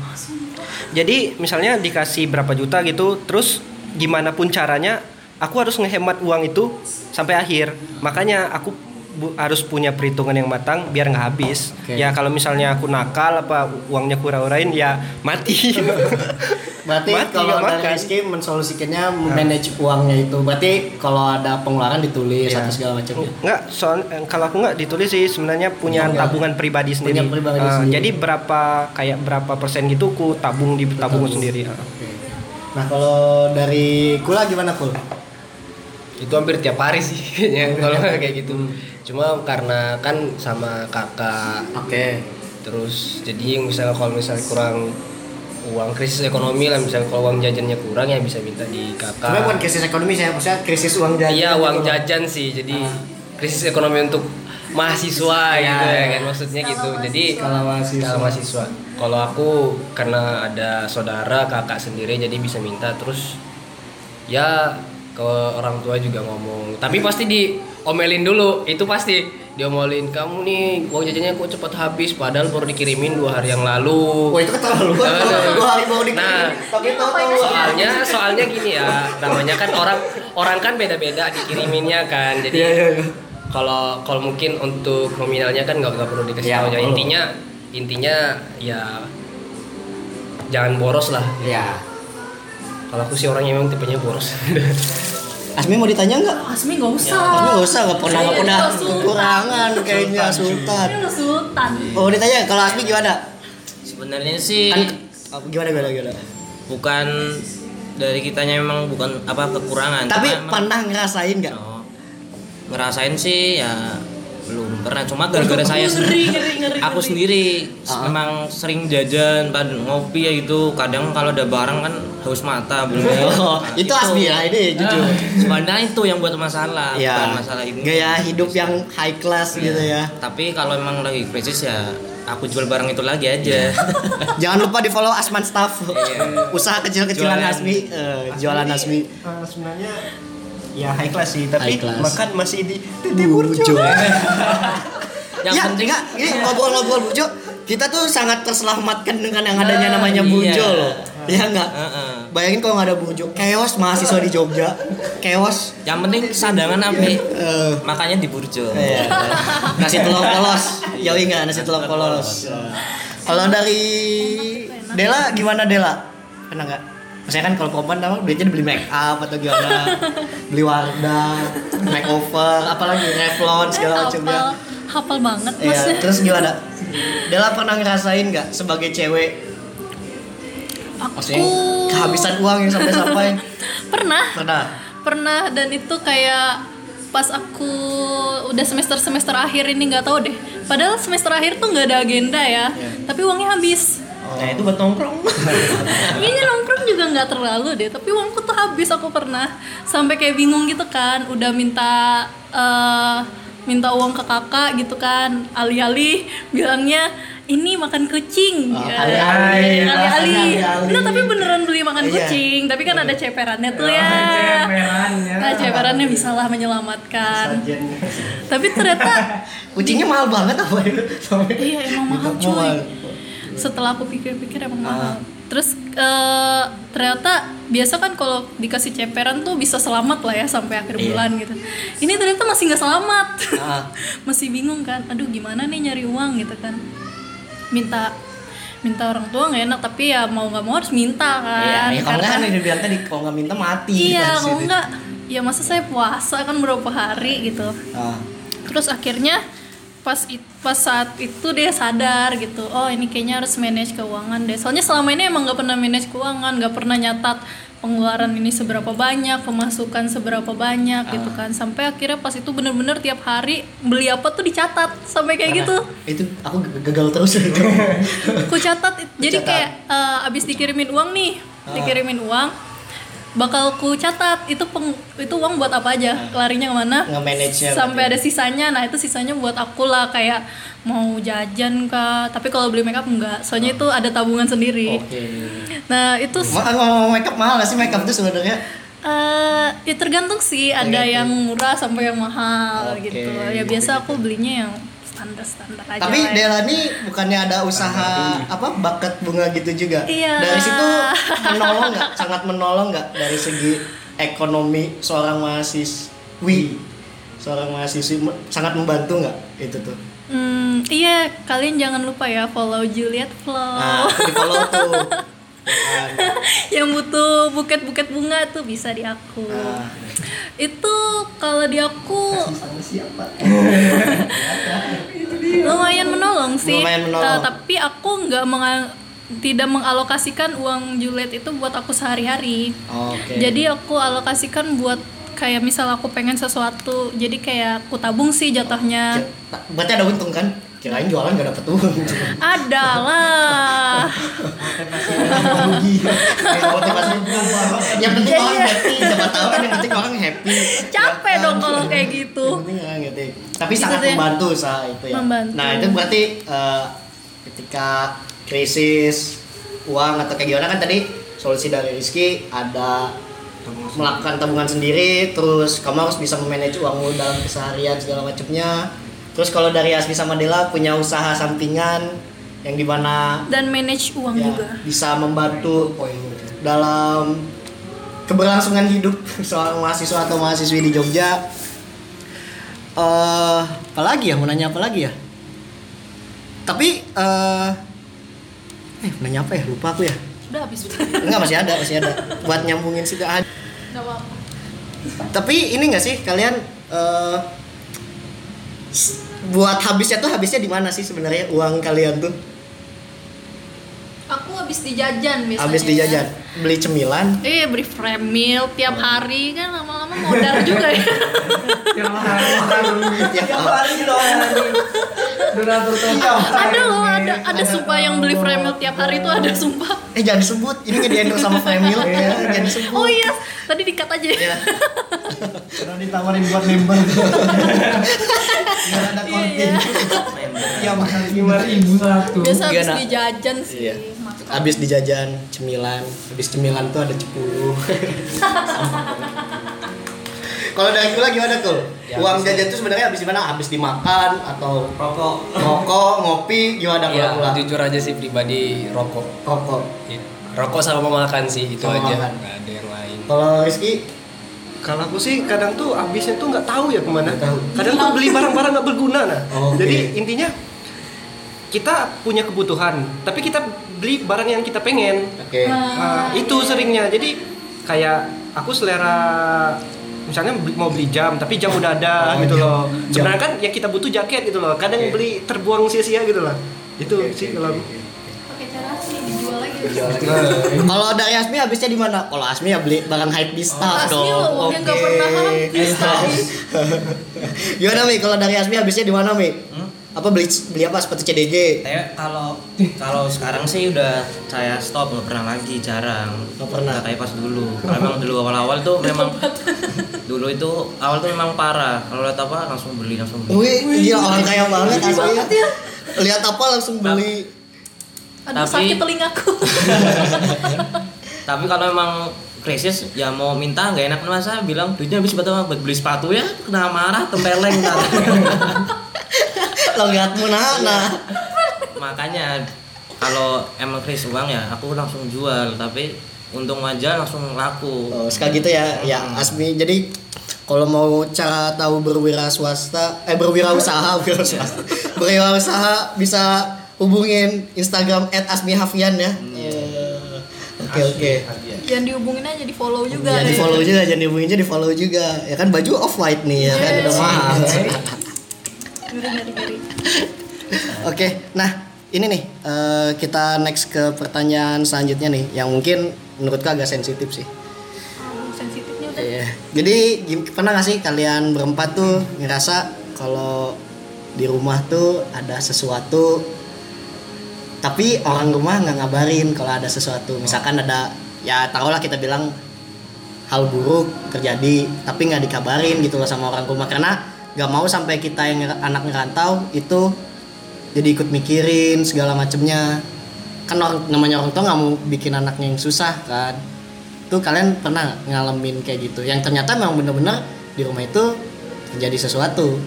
Jadi misalnya dikasih berapa juta gitu terus gimana pun caranya aku harus ngehemat uang itu sampai akhir. Makanya aku bu- harus punya perhitungan yang matang biar nggak habis Oke. ya kalau misalnya aku nakal apa uangnya kurang-urain ya mati [LAUGHS] berarti Mati, kalau dari makan. Rizky mensolusikannya manage uangnya itu berarti kalau ada pengeluaran ditulis Iya. atau segala macamnya Nggak, soal eh, kalau aku nggak ditulis sih sebenarnya punya Enggak. tabungan pribadi sendiri. pribadi Eh, sendiri. Jadi berapa kayak berapa persen gitu ku tabung di tabung Tabung. sendiri. Eh. Oke. nah kalau dari Kula gimana Kul itu hampir tiap hari sih kayaknya kalau kayak gitu cuma karena kan sama kakak. Oke. Terus jadi misalnya kalau misalnya kurang uang krisis ekonomi lah misalnya kalau uang jajannya kurang ya bisa minta di kakak. Sebenarnya bukan krisis ekonomi saya maksudnya krisis uang jajan. iya uang gitu. jajan sih. Jadi krisis ekonomi untuk mahasiswa Iya, gitu ya iya. kan? maksudnya gitu. Jadi Skala mahasiswa. skala mahasiswa. Kalau aku karena ada saudara kakak sendiri jadi bisa minta. Terus ya ke orang tua juga ngomong tapi pasti diomelin dulu itu pasti diomelin kamu nih uang jajannya kok cepat habis padahal baru dikirimin dua hari yang lalu Wah itu keterlaluan. Nah, nah. Dua hari mau dikirim. Nah, tapi tahu tahu. soalnya soalnya gini ya namanya kan orang orang kan beda-beda dikiriminnya kan jadi Iya, iya, iya. kalau kalau mungkin untuk nominalnya kan nggak nggak perlu dikasih Iya, tahu ya intinya intinya ya jangan boros lah Ya. Kalau aku sih orangnya memang tipenya boros [LAUGHS] Asmi mau ditanya nggak? Asmi gak usah Asmi nggak usah nggak pernah nggak pernah kekurangan kayaknya Sultan. Ini sultan Oh ditanya kalau Asmi gimana? sebenarnya sih Kan oh, gimana gimana gimana? bukan dari kitanya memang bukan apa kekurangan Tapi emang- pernah ngerasain nggak? Oh, ngerasain sih ya belum pernah cuma gara-gara saya Ngeri, ngeri, ngeri, aku sendiri Ah. memang sering jajan pada ngopi ya gitu kadang kalau ada barang kan haus mata belum Oh, [LAUGHS] itu Asmi ya ini jujur. sebenarnya itu yang buat masalah bukan Ya, masalah ini gaya hidup yang high class gitu ya. tapi kalau emang lagi krisis ya aku jual barang itu lagi aja [LAUGHS] Jangan lupa di follow Asman Staff. Iya. Usaha kecil-kecilan Jualan. Asmi, eh, jualan Asmi. Eh, sebenarnya ya high class sih tapi High class. makan masih di Titi Burjo [LAUGHS] Burjo. yang ya, penting enggak, ini ngobrol-ngobrol Burjo, kita tuh sangat terselamatkan dengan yang adanya Ah, namanya iya. Burjo loh. Ya enggak? Heeh. Bayangin kalau nggak ada Burjo, chaos mahasiswa di Jogja, chaos. yang penting sandangan api Eh, makanya di Burjo Iya. nasi telur polos, yoi nggak nasi telur polos. Kalau dari Dela gimana Dela? Pernah nggak? Maksudnya kan kalau perempuan apa duitnya beli make up atau gimana? beli Wardah, makeover, apalagi Revlon segala macamnya. hafal hafal banget Iya, terus gimana? Dela pernah ngerasain nggak sebagai cewek maksudnya aku kehabisan uang yang sampai-sampai [LAUGHS] pernah. Pernah? pernah dan itu kayak pas aku udah semester semester akhir ini nggak tahu deh. Padahal semester akhir tuh nggak ada agenda ya tapi uangnya habis. Nah itu buat nongkrong. Kayaknya [LAUGHS] nongkrong juga nggak terlalu deh, tapi uangku tuh habis aku pernah. Sampai kayak bingung gitu kan, udah minta eh, minta uang ke kakak gitu kan, alih-alih bilangnya ini makan kucing, Oh, Ya. alih-alih. Nah tapi beneran beli makan Iya. kucing, tapi kan ada ceperannya tuh ya. Nah ceperannya bisa lah menyelamatkan. Tapi ternyata [LAUGHS] Kucingnya mahal banget apa itu? Iya emang mahal cuy. Setelah aku pikir-pikir emang Ah. mahal. Terus eh, ternyata biasa kan kalau dikasih ceperan tuh bisa selamat lah ya sampai akhir Iya. bulan gitu. Ini ternyata masih nggak selamat. Ah. [LAUGHS] masih bingung kan. Aduh gimana nih nyari uang gitu kan. Minta minta orang tua nggak enak tapi ya mau nggak mau harus minta kan. Iya, ya, kalau Karena- nggak kan bilang tadi kalau nggak minta mati. Iya, Dari kalau situ. enggak ya masa saya puasa kan berapa hari gitu. Ah. Terus akhirnya pas it- pas saat itu dia sadar gitu oh ini kayaknya harus manage keuangan deh. Soalnya selama ini emang nggak pernah manage keuangan nggak pernah nyatat pengeluaran ini seberapa banyak pemasukan seberapa banyak gitu kan. Sampai akhirnya pas itu bener-bener tiap hari beli apa tuh dicatat sampai kayak gitu. Itu aku gagal terus. [LAUGHS] Itu. aku catat jadi Catat. kayak eh, abis dikirimin uang nih dikirimin uang bakal ku catat itu peng, itu uang buat apa aja? Larinya ke mana? Sampai ada sisanya. Nah itu sisanya buat aku lah. Kayak mau jajan kah? Tapi kalau beli makeup enggak. Soalnya itu ada tabungan sendiri. Oke. nah itu Ma- ngomong makeup mahal sih? Makeup itu sebenarnya? eh ya tergantung sih. Ada Tergantung. yang murah sampai yang mahal Oke. gitu. Ya biasa aku belinya yang standar standar aja Tapi lah ya. Dela nih bukannya ada usaha apa bakat bunga gitu juga? Iya. Dari situ menolong nggak? Sangat menolong nggak dari segi ekonomi seorang mahasiswi? Seorang mahasiswi sangat membantu nggak itu tuh? Hmm, iya, kalian jangan lupa ya follow Juliet Flow. Nah, di follow tuh. [LAUGHS] [LAUGHS] Yang butuh buket-buket bunga tuh bisa di aku. Nah. Itu kalau di aku [LAUGHS] lumayan menolong sih. Lumayan menolong. Eh, tapi aku nggak mengal- tidak mengalokasikan uang Juliet itu buat aku sehari-hari. Oke. Jadi aku alokasikan buat kayak misal aku pengen sesuatu, jadi kayak aku tabung sih jatuhnya. Berarti ada untung kan? Kirain jualan gak dapet untung. Ada lah. Yang penting orang happy. Siapa tahu kan yang penting orang happy. Capek Ya dong kalau kayak gitu. Tapi Gitu sangat membantu usaha itu ya. Membantu. Nah itu berarti eh, ketika krisis uang atau kayak gimana kan tadi solusi dari Rizky ada melakukan tabungan sendiri terus kamu harus bisa memanage uangmu dalam keseharian segala macamnya terus kalau dari Asmi sama Dela punya usaha sampingan yang di mana Dan manage uang ya, juga. bisa membantu dalam keberlangsungan hidup [LAUGHS] seorang mahasiswa atau mahasiswi di Jogja. eh apalagi ya mau nanya apa lagi ya? Tapi eh eh mau nanya apa ya? Lupa aku ya. Udah habis. Enggak masih ada, masih ada. Buat nyambungin sih ada. Apa-apa. Tapi ini nggak sih kalian s- buat habisnya tuh habisnya di mana sih sebenarnya uang kalian tuh? Aku habis di jajan biasanya. Habis di jajan, beli cemilan. Eh beli frame meal tiap hari kan lama-lama modal juga ya. [LAUGHS] [LAUGHS] Tiap hari dong donatur ada loh, ada ada sumpah yang beli frame meal tiap hari itu ada sumpah. Eh jangan disebut, ini nggak di endorse [LAUGHS] sama Family ya, jangan disebut. Oh iya, tadi dikat aja. Ya. Karena ditawarin buat member. [LAUGHS] Biar ada konten. Ya mahal lima ribu satu. Biasa habis Gimana? di jajan sih. Iya. makan. Habis di jajan cemilan, habis cemilan tuh ada 10. [LAUGHS] Kalau dari Kula gimana Kul? Ya, Uang habis- jajan tuh sebenarnya habis di mana? Habis dimakan atau Rokok. rokok, ngopi, gimana Kula Ya, Kula? jujur aja sih pribadi rokok. Rokok. Rokok sama makan sih itu Sama aja. makan. Nggak ada yang lain. Kalau Rizky Kalau aku sih kadang tuh habisnya tuh nggak tahu ya ke mana. Tahu. Kadang tuh beli barang-barang nggak berguna nah. Oke. Jadi intinya kita punya kebutuhan, tapi kita beli barang yang kita pengen. Oke. Nah, itu seringnya. Jadi kayak aku selera misalnya mau beli jam tapi jam udah ada Oh, gitu jam. loh. Jam. Sebenarnya kan yang kita butuh jaket gitu loh. Kadang Oke. beli terbuang sia-sia gitu loh. Itu Oke, sih kalau dijual lagi. [LAUGHS] Kalau dari Asmi habisnya di mana? Kalau Asmi ya beli barang hype di staff Asmi dong. loh, uangnya nggak Oke. pernah tadi. [LAUGHS] Gimana Mi? Kalau dari Asmi habisnya di mana Mi? Hmm? Apa beli beli apa sepatu CDG? Saya kalau kalau sekarang sih udah saya stop nggak pernah lagi jarang. Nggak pernah? Nggak kayak pas dulu. Memang dulu awal-awal tuh memang dulu itu awal tuh memang parah. Kalau lihat apa langsung beli langsung beli. Wih, gila orang kaya banget banget ya. Lihat apa langsung beli. Aduh Tapi- sakit telingaku. [LAUGHS] Tapi kalau memang krisis ya mau minta nggak enak masa bilang duitnya habis buat apa? Buat beli sepatu ya kena marah tempeleng. [LAUGHS] Logatmu nah, nah. Makanya kalau emang krisis uang ya aku langsung jual tapi untung aja langsung laku. Oh, sekali gitu ya, ya Asmi. Jadi kalau mau cara tahu berwira swasta, eh berwirausaha, [LAUGHS] berwirausaha, berwirausaha bisa hubungin Instagram @asmihafian ya. Eh, Oke oke. Yang dihubungin aja di follow juga. Ya di ya. follow juga, jangan dihubungin aja di follow juga. Ya kan baju off white nih ya kan udah mahal. [LAUGHS] Oke, nah ini nih eh, kita next ke pertanyaan selanjutnya nih, yang mungkin menurutku agak sensitif sih. Aduh, sensitifnya udah. Iya. Jadi pernah gak sih kalian berempat tuh ngerasa kalau di rumah tuh ada sesuatu tapi orang rumah nggak ngabarin kalau ada sesuatu. Misalkan ada ya taruhlah kita bilang hal buruk terjadi tapi nggak dikabarin gitu loh sama orang rumah karena nggak mau sampai kita yang anak ngerantau itu jadi ikut mikirin segala macemnya. Kan orang namanya orang tua nggak mau bikin anaknya yang susah kan. Tuh kalian pernah ngalamin kayak gitu? Yang ternyata memang bener-bener di rumah itu terjadi sesuatu.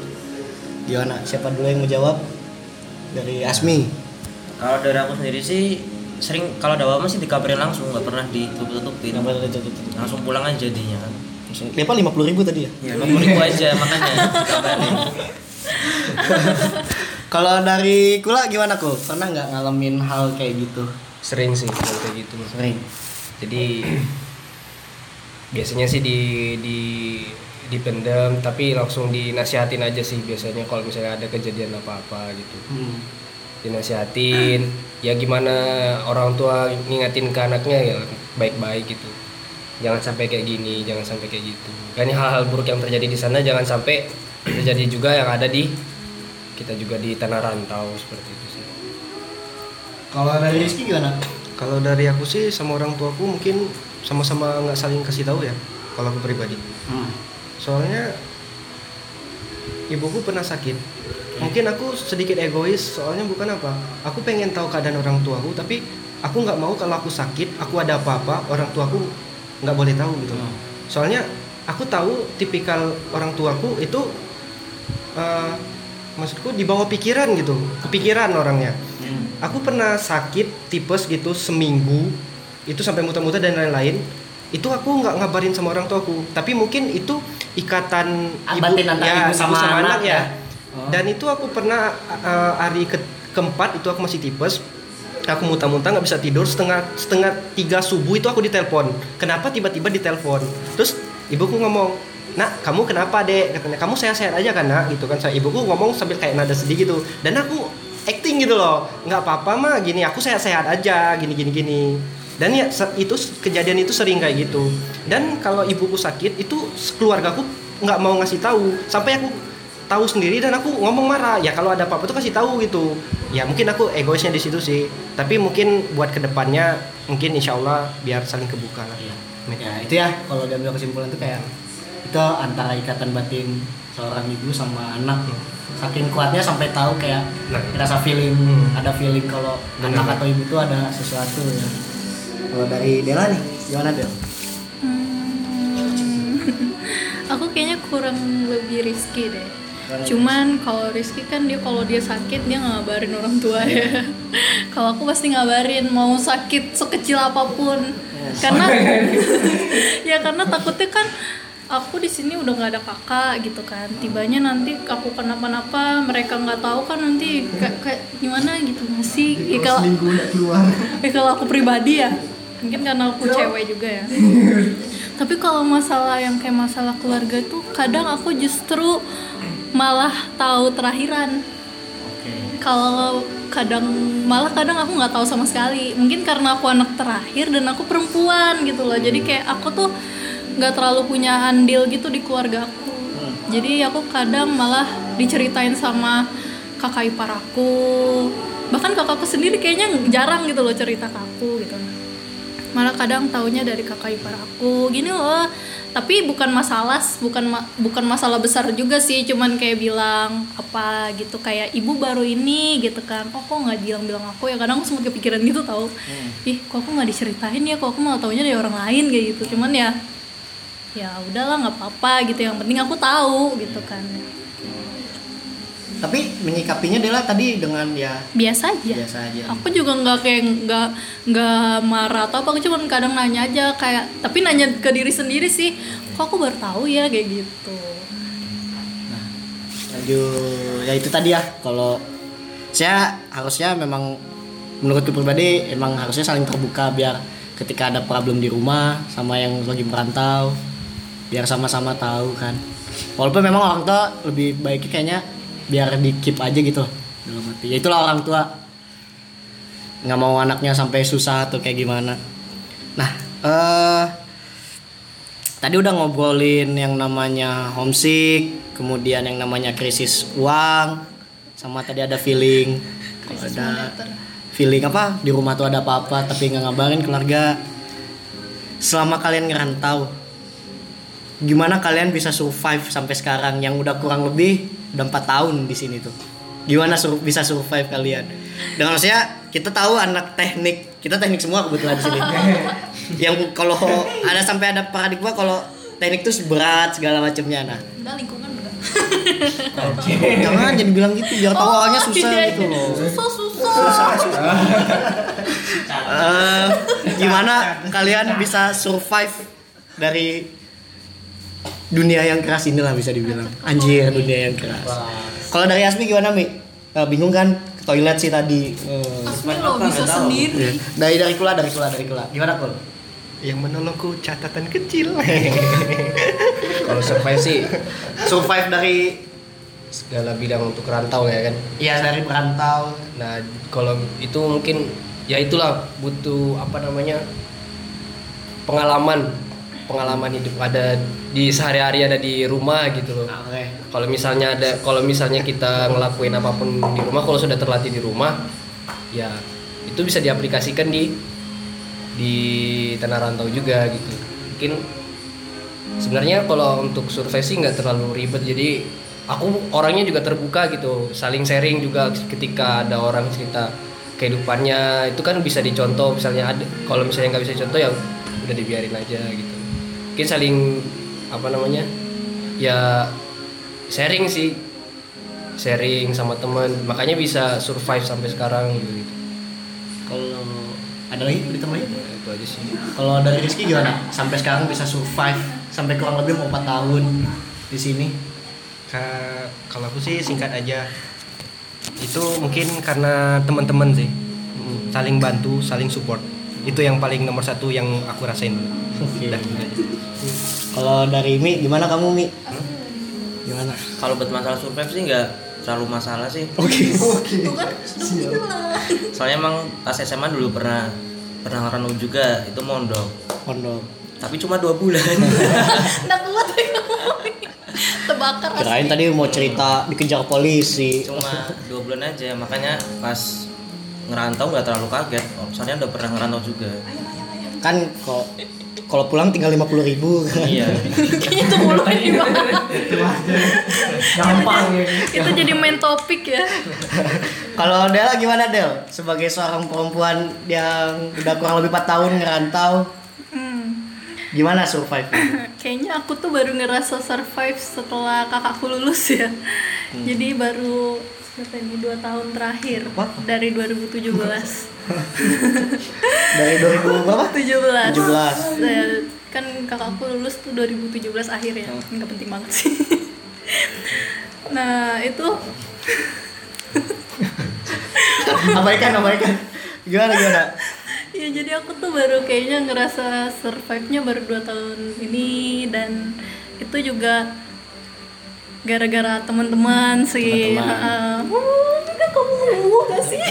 Gimana? Siapa dulu yang mau jawab? Dari Asmi. Kalau dari aku sendiri sih sering kalau ada apa sih dikabarin langsung nggak pernah ditutup-tutupin. Langsung pulang aja jadinya. kan. Depa lima puluh ribu tadi ya Ya, ribu aja makanya [LAUGHS] kalau dari Kula gimana Kul? pernah nggak ngalamin hal kayak gitu Sering sih kalau kayak gitu. Sering Jadi biasanya sih di di dipendam tapi langsung dinasihatin aja sih biasanya kalau misalnya ada kejadian apa-apa gitu. hmm. dinasihatin ya gimana orang tua ngingetin ke anaknya ya baik-baik gitu jangan sampai kayak gini jangan sampai kayak gitu kan ini hal-hal buruk yang terjadi di sana jangan sampai terjadi juga yang ada di kita juga di tanah rantau seperti itu sih kalau dari Rizky gimana Kalau dari aku sih sama orang tuaku mungkin sama-sama nggak saling kasih tahu ya. Kalau aku pribadi. hmm. Soalnya ibuku pernah sakit. Mungkin aku sedikit egois soalnya bukan apa. Aku pengen tahu keadaan orang tuaku tapi aku nggak mau kalau aku sakit, aku ada apa-apa, orang tuaku nggak boleh tahu gitu. Hmm. Soalnya aku tahu tipikal orang tuaku itu eh, maksudku di bawah pikiran gitu, kepikiran orangnya. Aku pernah sakit tipes gitu seminggu itu sampai muntah-muntah dan lain-lain. Itu aku nggak ngabarin sama orang tuaku, tapi mungkin itu ikatan Batin antara ibu sama anak ya? Oh. Dan itu aku pernah uh, hari ke keempat itu aku masih tipes. Aku muntah-muntah nggak bisa tidur. Setengah setengah tiga subuh itu aku ditelepon. Kenapa tiba-tiba ditelepon? Terus ibuku ngomong nak kamu kenapa dek? Katanya kamu sehat-sehat aja kan nak? Gitu kan. Saya ibuku ngomong sambil kayak nada sedih gitu. Dan aku acting gitu loh. Nggak apa-apa mah gini aku sehat-sehat aja. Gini gini gini. Dan ya itu kejadian itu sering kayak gitu. Dan kalau ibuku sakit itu keluargaku nggak mau ngasih tahu. Sampai aku tahu sendiri dan aku ngomong marah ya kalau ada apa-apa tuh kasih tahu gitu ya mungkin aku egoisnya di situ sih tapi mungkin buat ke depannya mungkin insya Allah biar saling kebuka lah Ya itu ya kalau diambil kesimpulan itu kayak itu antara ikatan batin seorang ibu sama anak ya. Saking kuatnya sampai tahu kayak Nah. rasa feeling Hmm. ada feeling kalau anak atau ibu itu ada sesuatu ya. Kalau dari Dela nih gimana Del? Hmm, [LAUGHS] aku kayaknya kurang lebih risky deh. Cuman kalau Rizky kan dia kalau dia sakit dia ngabarin orang tua ya. [LAUGHS] kalau aku pasti ngabarin mau sakit sekecil apa pun. Karena [LAUGHS] [LAUGHS] ya karena takutnya kan aku di sini udah nggak ada kakak gitu kan. Tibanya nanti aku kenapa-napa mereka nggak tahu kan nanti kayak, kayak gimana gitu masih. Ya, kalau ya kalau aku pribadi ya mungkin karena aku cewek juga ya tapi kalau masalah yang kayak masalah keluarga tuh kadang aku justru malah tahu terakhiran. Kalau kadang malah kadang aku nggak tahu sama sekali. Mungkin karena aku anak terakhir dan aku perempuan gitu loh. Jadi kayak aku tuh nggak terlalu punya andil gitu di keluarga aku. Jadi aku kadang malah diceritain sama kakak ipar aku. Bahkan kakakku sendiri kayaknya jarang gitu loh cerita ke aku gitu malah kadang taunya dari kakak ipar aku. Gini loh. Tapi bukan masalah bukan ma- bukan masalah besar juga sih. Cuman kayak bilang apa gitu kayak ibu baru ini gitu kan. Oh kok nggak bilang-bilang aku ya? Kadang aku sempat kepikiran gitu tau. Ih kok aku nggak diceritain ya? Kok aku malah taunya dari orang lain? Kayak gitu. Cuman ya ya udahlah nggak apa-apa gitu. Yang penting aku tahu gitu kan Tapi menyikapinya Dela tadi dengan ya biasa aja. Biasa aja. aku juga nggak kayak nggak nggak marah atau apa aku cuma kadang nanya aja kayak tapi nanya ke diri sendiri sih kok aku baru tahu ya? Kayak gitu. Lanjut. Ya itu tadi ya. Kalau saya harusnya memang menurutku pribadi emang harusnya saling terbuka biar ketika ada problem di rumah sama yang lagi merantau biar sama-sama tahu kan. Walaupun memang orang tua lebih baiknya kayaknya biar di keep aja gitu dalam hati. Ya itulah orang tua. Nggak mau anaknya sampai susah atau kayak gimana. Nah eh tadi udah ngobrolin yang namanya homesick, kemudian yang namanya krisis uang, sama tadi ada feeling, kalau ada feeling apa? Di rumah tuh ada apa-apa tapi nggak ngabarin keluarga. Selama kalian ngerantau, gimana kalian bisa survive sampai sekarang? Yang udah kurang lebih udah empat tahun di sini tuh? Gimana sur- bisa survive kalian? Dengan maksudnya kita tahu anak teknik, kita teknik semua kebetulan di sini. [LAUGHS] yang kalau ada sampai ada paradigma kalau teknik tuh berat segala macamnya nah udah lingkungan enggak jangan jadi bilang gitu biar tahu awalnya susah iya, gitu iya. loh susah susah Eh, gimana kalian bisa survive dari dunia yang keras inilah bisa dibilang. Anjir dunia yang keras. Kalau dari Asmi gimana Mi? Eh, bingung kan? Ke toilet sih tadi Eh, Asmi lo bisa tahu. sendiri. Iya. dari dari kula dari kula dari kula. Gimana kul? Yang menolongku catatan kecil. [LAUGHS] Kalau survive sih survive dari segala bidang untuk rantau ya kan. ya dari perantau Nah, kalau itu mungkin ya itulah butuh apa namanya pengalaman pengalaman hidup ada di sehari-hari ada di rumah gitu loh. oke Kalau misalnya ada kalau misalnya kita ngelakuin apa pun di rumah kalau sudah terlatih di rumah ya itu bisa diaplikasikan di di tanah rantau juga gitu. Mungkin sebenarnya kalau untuk survei sih nggak terlalu ribet jadi aku orangnya juga terbuka gitu saling sharing juga ketika ada orang cerita kehidupannya itu kan bisa dicontoh misalnya ada kalau misalnya nggak bisa contoh ya udah dibiarin aja gitu mungkin saling apa namanya ya sharing sih. Sharing sama teman makanya bisa survive sampai sekarang gitu. Kalau ada lagi ditambahin Ya, itu aja sih. Kalau dari Rizky gimana? Sampai sekarang bisa survive sampai kurang lebih mau 4 tahun di sini. Ka- kalau aku sih singkat aja. Itu mungkin karena teman-teman sih. Saling bantu saling support itu yang paling nomor satu yang aku rasain Oke. Udah. Kalau dari Mi, gimana kamu Mi? Gimana? Kalau buat masalah survive sih nggak terlalu masalah sih. Oke. [LAUGHS] Tuh kan udah bilang. Soalnya emang pas SMA dulu pernah pernah ngerenung juga itu mondok. Pondok. Tapi cuma dua bulan. [LAUGHS] Nggak kuat. Terbakar Kirain tadi mau cerita dikejar polisi. cuma dua bulan aja makanya pas ngerantau nggak terlalu kaget. Oh, soalnya udah pernah ngerantau juga. Kan kok kalau pulang tinggal lima puluh ribu iya. [LAUGHS] Kayaknya itu mulu gimana? gampang ya Itu jadi main topik ya. [LAUGHS] Kalau Dela gimana Del? Sebagai seorang perempuan yang udah kurang lebih 4 tahun ngerantau, Hmm. gimana survive? [LAUGHS] Kayaknya aku tuh baru ngerasa survive setelah kakakku lulus ya. Jadi baru ini dua tahun terakhir Apa? dari 2017. [LAUGHS] Dari 2000 berapa? 17. 17. Saya- kan kakakku lulus tuh 2017 akhir ya. Nggak penting banget sih. [LAUGHS] nah, itu [LAUGHS] abaikan, abaikan. Gimana gimana? ya jadi aku tuh baru kayaknya ngerasa survive-nya baru dua tahun ini dan itu juga gara-gara teman-teman sih. Teman-teman. Heeh. Uh, enggak kamu uh, gak sih?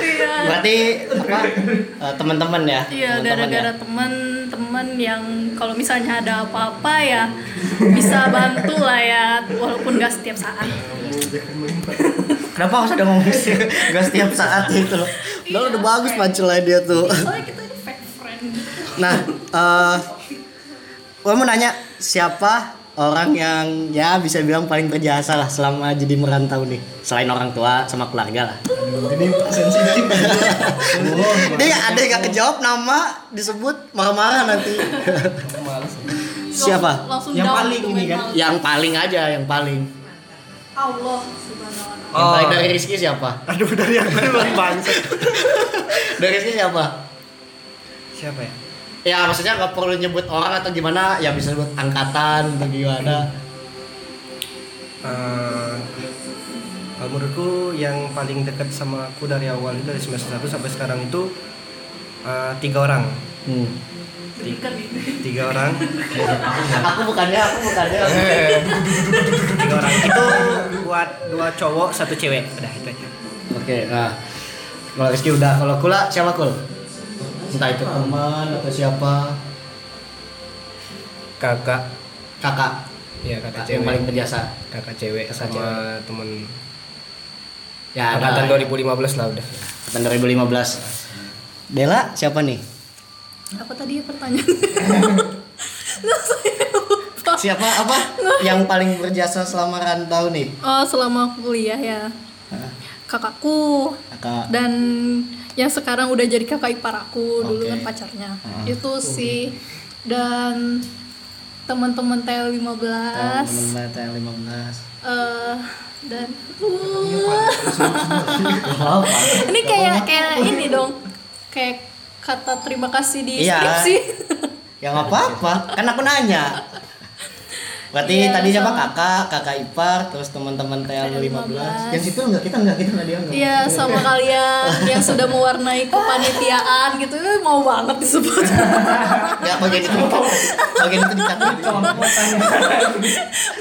Iya. Berarti apa? eh, teman-teman ya? Iya, gara-gara ya? teman-teman yang kalau misalnya ada apa-apa ya bisa bantu lah ya, walaupun gak setiap saat. Kenapa harus ada ngomong sih? Gak setiap saat itu loh. Udah udah bagus punchline dia tuh. Soalnya kita ini fake friend. Nah, eh gue mau nanya siapa orang yang ya bisa bilang paling berjasa lah selama jadi merantau nih selain orang tua sama keluarga lah. jadi sensitif Dia [LAUGHS] ada yang gak kejawab nama disebut marah-marah nanti. Siapa? Langsung Yang paling to ini kan? Yang paling aja, yang paling. Allah subhanahu wa ta'ala. Yang paling dari Rizky siapa? aduh dari yang mana bangsa [LAUGHS] Dari Rizky siapa? siapa ya Ya maksudnya gak perlu nyebut orang atau gimana, ya bisa sebut angkatan atau gimana. Eh, kalau menurutku yang paling dekat sama aku dari awal itu dari semester 1 sampai sekarang itu eh, tiga orang Hmm. Tiga orang Aku bukannya, aku bukannya. tiga orang itu buat dua cowok satu cewek udah itu aja Oke, nah kalau Rizky udah, kalau Kula siapa Kul? Entah itu teman atau siapa, kakak kakak, ya kakak yang cewek paling berjasa. kakak cewek Kakak sama temen Ya, angkatan ada. 2015 lah udah Tahun 2015. Dela siapa nih? Apa tadi ya pertanyaan? [LAUGHS] Siapa apa? yang paling berjasa selama rantau nih? Oh, selama kuliah ya. Kakakku Kakak. dan yang sekarang udah jadi kakak ipar aku dulu Oke. kan pacarnya. Itu sih dan teman-teman TL15 Teman-teman TL15. eh dan uh, [LAUGHS] ini kayak kayak ini dong kayak kata terima kasih di Iya. skripsi Ya nggak apa-apa, kan aku nanya. Berarti Iya, tadi siapa kakak, kakak ipar, terus teman-teman TL15. Yang situ enggak kita enggak kita enggak dianggap. Iya sama kalian yang sudah mewarnai kepanitiaan gitu eh, mau banget disebut Ya bagian itu bagian itu dikat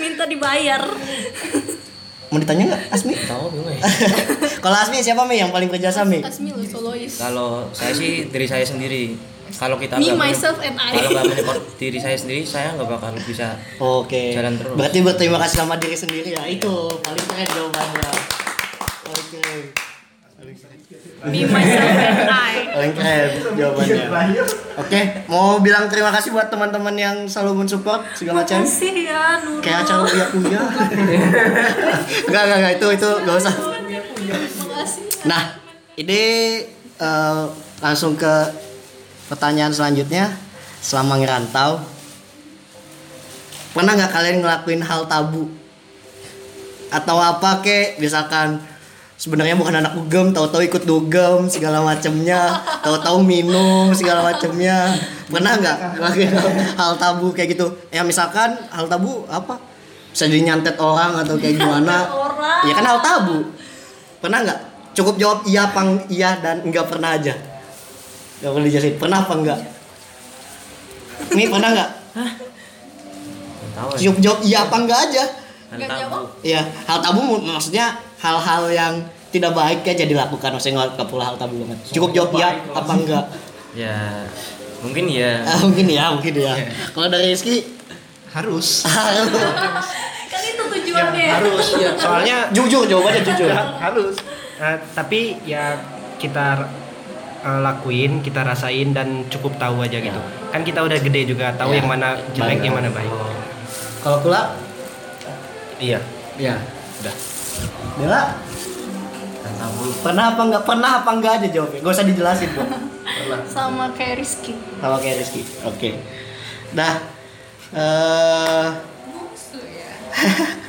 minta dibayar Mau ditanya nggak Asmi? Tahu ya. Kalau Asmi siapa Mi yang paling berjasa Mi? Asmi lo solois Kalau saya sih diri saya sendiri. Kalau kita Me, nggak myself, and I. Kalau nggak menyupport diri saya sendiri, saya nggak bakal bisa. Oke. Jalan terus. Berarti berterima kasih sama diri sendiri ya. Itu paling keren jawabannya. Oke. me myself and I Paling keren jawabannya. Oke, mau bilang terima kasih buat teman-teman yang selalu mensupport segala macam. makasih ya Nurul Kayak acara kuliah [LAUGHS] kuliah. Enggak, enggak, enggak, itu itu enggak usah. Nah, ini eh, langsung ke pertanyaan selanjutnya. Selama ngerantau, pernah nggak kalian ngelakuin hal tabu? Atau apa kek, misalkan sebenarnya bukan anak dugem, tahu-tahu ikut dugem segala macamnya, tahu-tahu minum segala macamnya. Pernah nggak ngelakuin hal, hal tabu kayak gitu? Ya misalkan hal tabu apa? Bisa jadi nyantet orang atau kayak gimana? Ya kan hal tabu. Pernah nggak? Cukup jawab iya apa eng- iya dan enggak pernah aja. Gak perlu dijelasin. Pernah apa enggak? Nih pernah enggak? Nggak tahu ya. Cukup jawab iya apa enggak aja. Jawab? Iya, hal tabu maksudnya hal-hal yang tidak baik aja dilakukan maksudnya nggak pula hal tabu banget. Cukup jawab iya apa enggak? Ya mungkin ya. Ah, mungkin ya, mungkin ya. Kalau dari Rizky harus kan itu tujuannya harus soalnya jujur jawabannya jujur. harus Eh, tapi ya kita eh, lakuin kita rasain dan cukup tahu aja gitu kan kita udah gede juga tahu Ya. yang mana jelek Baik. yang mana baik Kalau pula Iya. Iya. Udah. Bella, pernah apa enggak? Pernah apa enggak aja jawabnya. Gak usah dijelasin, Bu. sama kayak Rizky Sama kayak Rizky. Oke. Dah. eh [LAUGHS]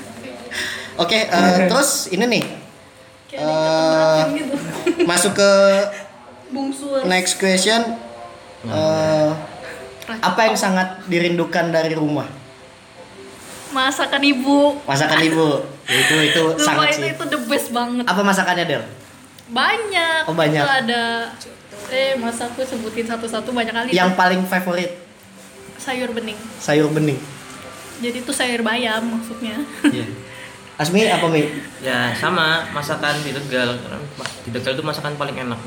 Oke, eh, [LAUGHS] terus ini nih. gitu Masuk ke [LAUGHS] bungsu next question. Eh, apa yang sangat dirindukan dari rumah? masakan ibu Masakan ibu. [LAUGHS] itu itu Sumpah sangat itu sih. itu the best banget Apa masakannya, Del? banyak Oh, banyak. Itu ada eh masa aku sebutin satu-satu banyak kali Yang paling favorit sayur bening sayur bening. jadi itu sayur bayam maksudnya Iya. [LAUGHS] Asmi apa Mi? Ya sama masakan di Tegal. Karena Di Tegal itu masakan paling enak.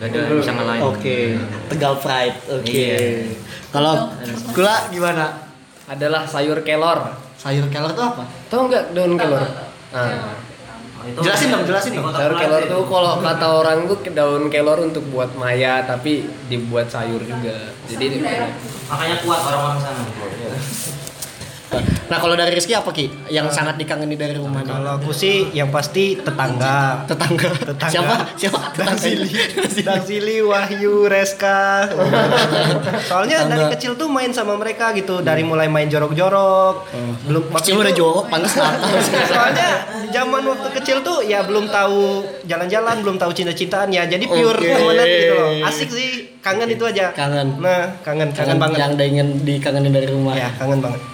Gak ada yang bisa ngalahin. Oke, Tegal Pride. Oke. Iya. Kalau gula gimana? Adalah sayur kelor. Sayur kelor itu apa? Tahu nggak daun kelor? Nah, Itu Jelasin dong, jelasin dong. sayur kelor tuh kalau kata orang tuh daun kelor untuk buat maya tapi dibuat sayur juga. Jadi Makanya kuat orang-orang sana. Nah, kalau dari Rizky apa Ki? Yang sangat dikangeni dari rumah kalau aku sih yang pasti tetangga Tetangga. Tetangga. Siapa? Siapa? Daksili, Daksili, Wahyu, Reska. Soalnya dari Tetangga. kecil tuh main sama mereka gitu, dari mulai main jorok-jorok, belum Kecil udah jorok, pantas. [LAUGHS] Soalnya zaman waktu kecil tuh ya belum tahu jalan-jalan, belum tahu cinta-cintaan ya. Jadi pure temenan gitu loh. Asik sih, kangen itu aja. Kangen. Nah, kangen, kangen, banget. Yang ingin dikangenin dari rumah. Ya, kangen banget.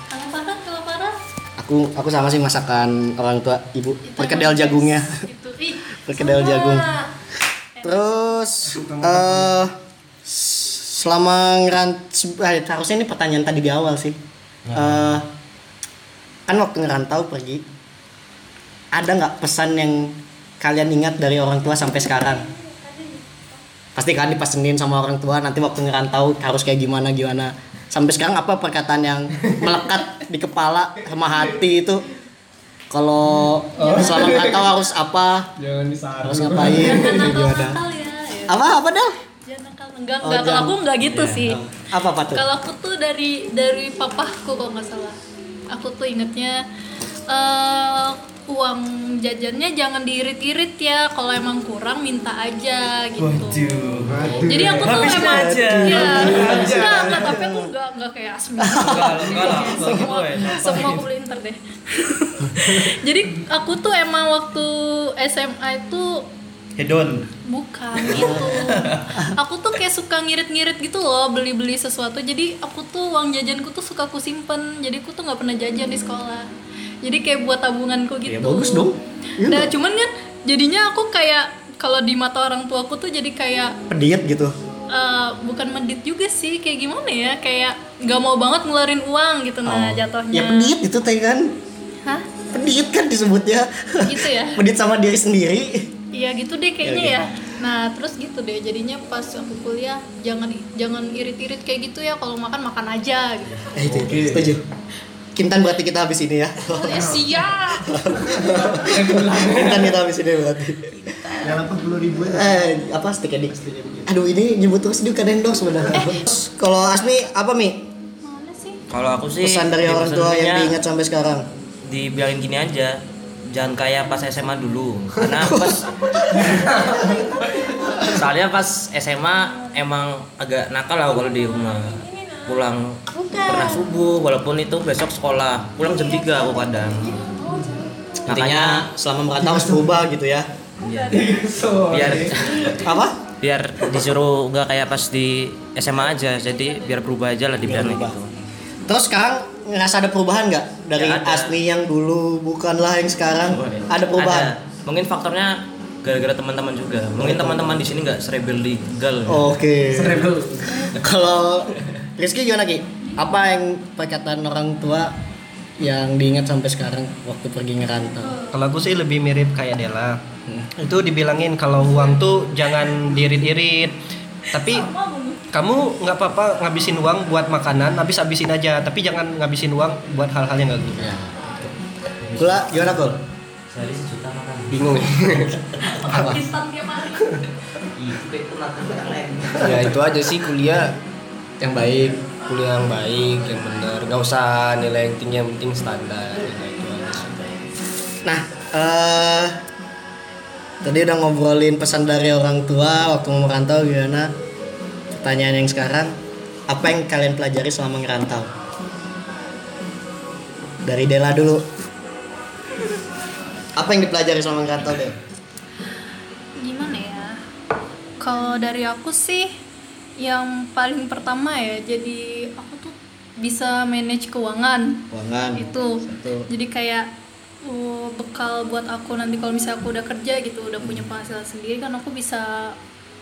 Aku aku sama sih masakan orang tua ibu. Perkedel jagungnya. itu ih [LAUGHS] Perkedel sama. jagung. Terus eh selama ngerant eh, harusnya ini pertanyaan tadi di awal sih. Eh kan waktu ngerantau pergi ada nggak pesan yang kalian ingat dari orang tua sampai sekarang? Pasti kan dipesenin sama orang tua nanti waktu ngerantau harus kayak gimana gimana. Sampai sekarang apa perkataan yang melekat di kepala sama hati itu? Kalau selama ngerantau harus apa? jangan. Harus ngapain? Gimana? ya, ya. Apa apa dah? enggak Oh, enggak kalau aku enggak gitu sih Apa apa tuh? kalau aku tuh dari dari papahku kalau nggak salah aku tuh ingetnya eh uang jajannya jangan diirit-irit ya kalau emang kurang minta aja gitu jadi aku tuh emang aja. ya enggak enggak tapi aku enggak enggak kayak asmi semua semua aku beli ntar deh [LAUGHS] jadi aku tuh emang waktu SMA itu Hedon. Bukan gitu. [LAUGHS] Aku tuh kayak suka ngirit-ngirit gitu loh beli-beli sesuatu. Jadi aku tuh uang jajanku tuh suka aku simpen. Jadi aku tuh nggak pernah jajan di sekolah. Jadi kayak buat tabunganku gitu. Ya, bagus dong. Iya Nah dong. cuman kan jadinya aku kayak kalau di mata orang tuaku tuh jadi kayak Pediet gitu. eh, bukan medit juga sih kayak gimana ya kayak nggak mau banget ngeluarin uang gitu nah jatuhnya Ya pediet itu teh kan. Hah? Pediet kan disebutnya. gitu ya [LAUGHS] Pediet sama diri sendiri. Iya gitu deh kayaknya Iya, ya. Nah terus gitu deh jadinya pas aku kuliah jangan jangan irit-irit kayak gitu ya kalau makan makan aja gitu. Eh itu, setuju. Kintan berarti kita habis ini ya. Ya siap. [LAUGHS] Kintan kita habis ini berarti. Dalam 40 ribu Eh apa stick edik? Aduh ini nyebut terus dia kan endorse sebenarnya. Kalau Asmi apa Mi? Mana sih? Kalau aku sih Pesan dari orang tua yang diingat sampai sekarang. dibilangin gini aja. Jangan kayak pas SMA dulu. Karena [LAUGHS] pas Soalnya pas SMA emang agak nakal lah kalau di rumah. Pulang pernah subuh walaupun itu besok sekolah. Pulang jam 3 aku kadang. Intinya selama merantau harus berubah gitu ya. Iya. [LAUGHS] biar Apa? biar disuruh nggak kayak pas di SMA aja jadi biar berubah aja lah dibilangnya berubah. gitu Terus sekarang ngerasa ada perubahan nggak dari Ya, ada. Asmi yang dulu bukanlah yang sekarang? Ada perubahan. Ada. mungkin faktornya gara-gara teman-teman juga mungkin teman-teman di sini nggak serebel legal Oke. [LAUGHS] Kalau Rizky gimana Ki? Apa yang perkataan orang tua yang diingat sampai sekarang waktu pergi ngerantau? Kalau aku sih lebih mirip kayak Dela. Itu dibilangin kalau uang tuh jangan diirit-irit. Tapi kamu nggak apa-apa ngabisin uang buat makanan, habis habisin aja. Tapi jangan ngabisin uang buat hal-hal yang nggak gitu. Ya. Kula gimana Kul? sehari sejuta makan bingung Apa? ya itu aja sih kuliah yang baik kuliah yang baik yang benar nggak usah nilai yang tinggi yang penting standar gitu, itu aja sih. Nah, eh tadi udah ngobrolin pesan dari orang tua waktu mau merantau gimana? Pertanyaan yang sekarang, apa yang kalian pelajari selama ngerantau? Dari Dela dulu. Apa yang dipelajari selama ngerantau Del? gimana ya kalau dari aku sih yang paling pertama ya jadi aku tuh? Bisa manage keuangan. Keuangan. itu. Satu. jadi kayak uh, bekal buat aku nanti kalau misalnya aku udah kerja gitu udah punya penghasilan sendiri kan aku bisa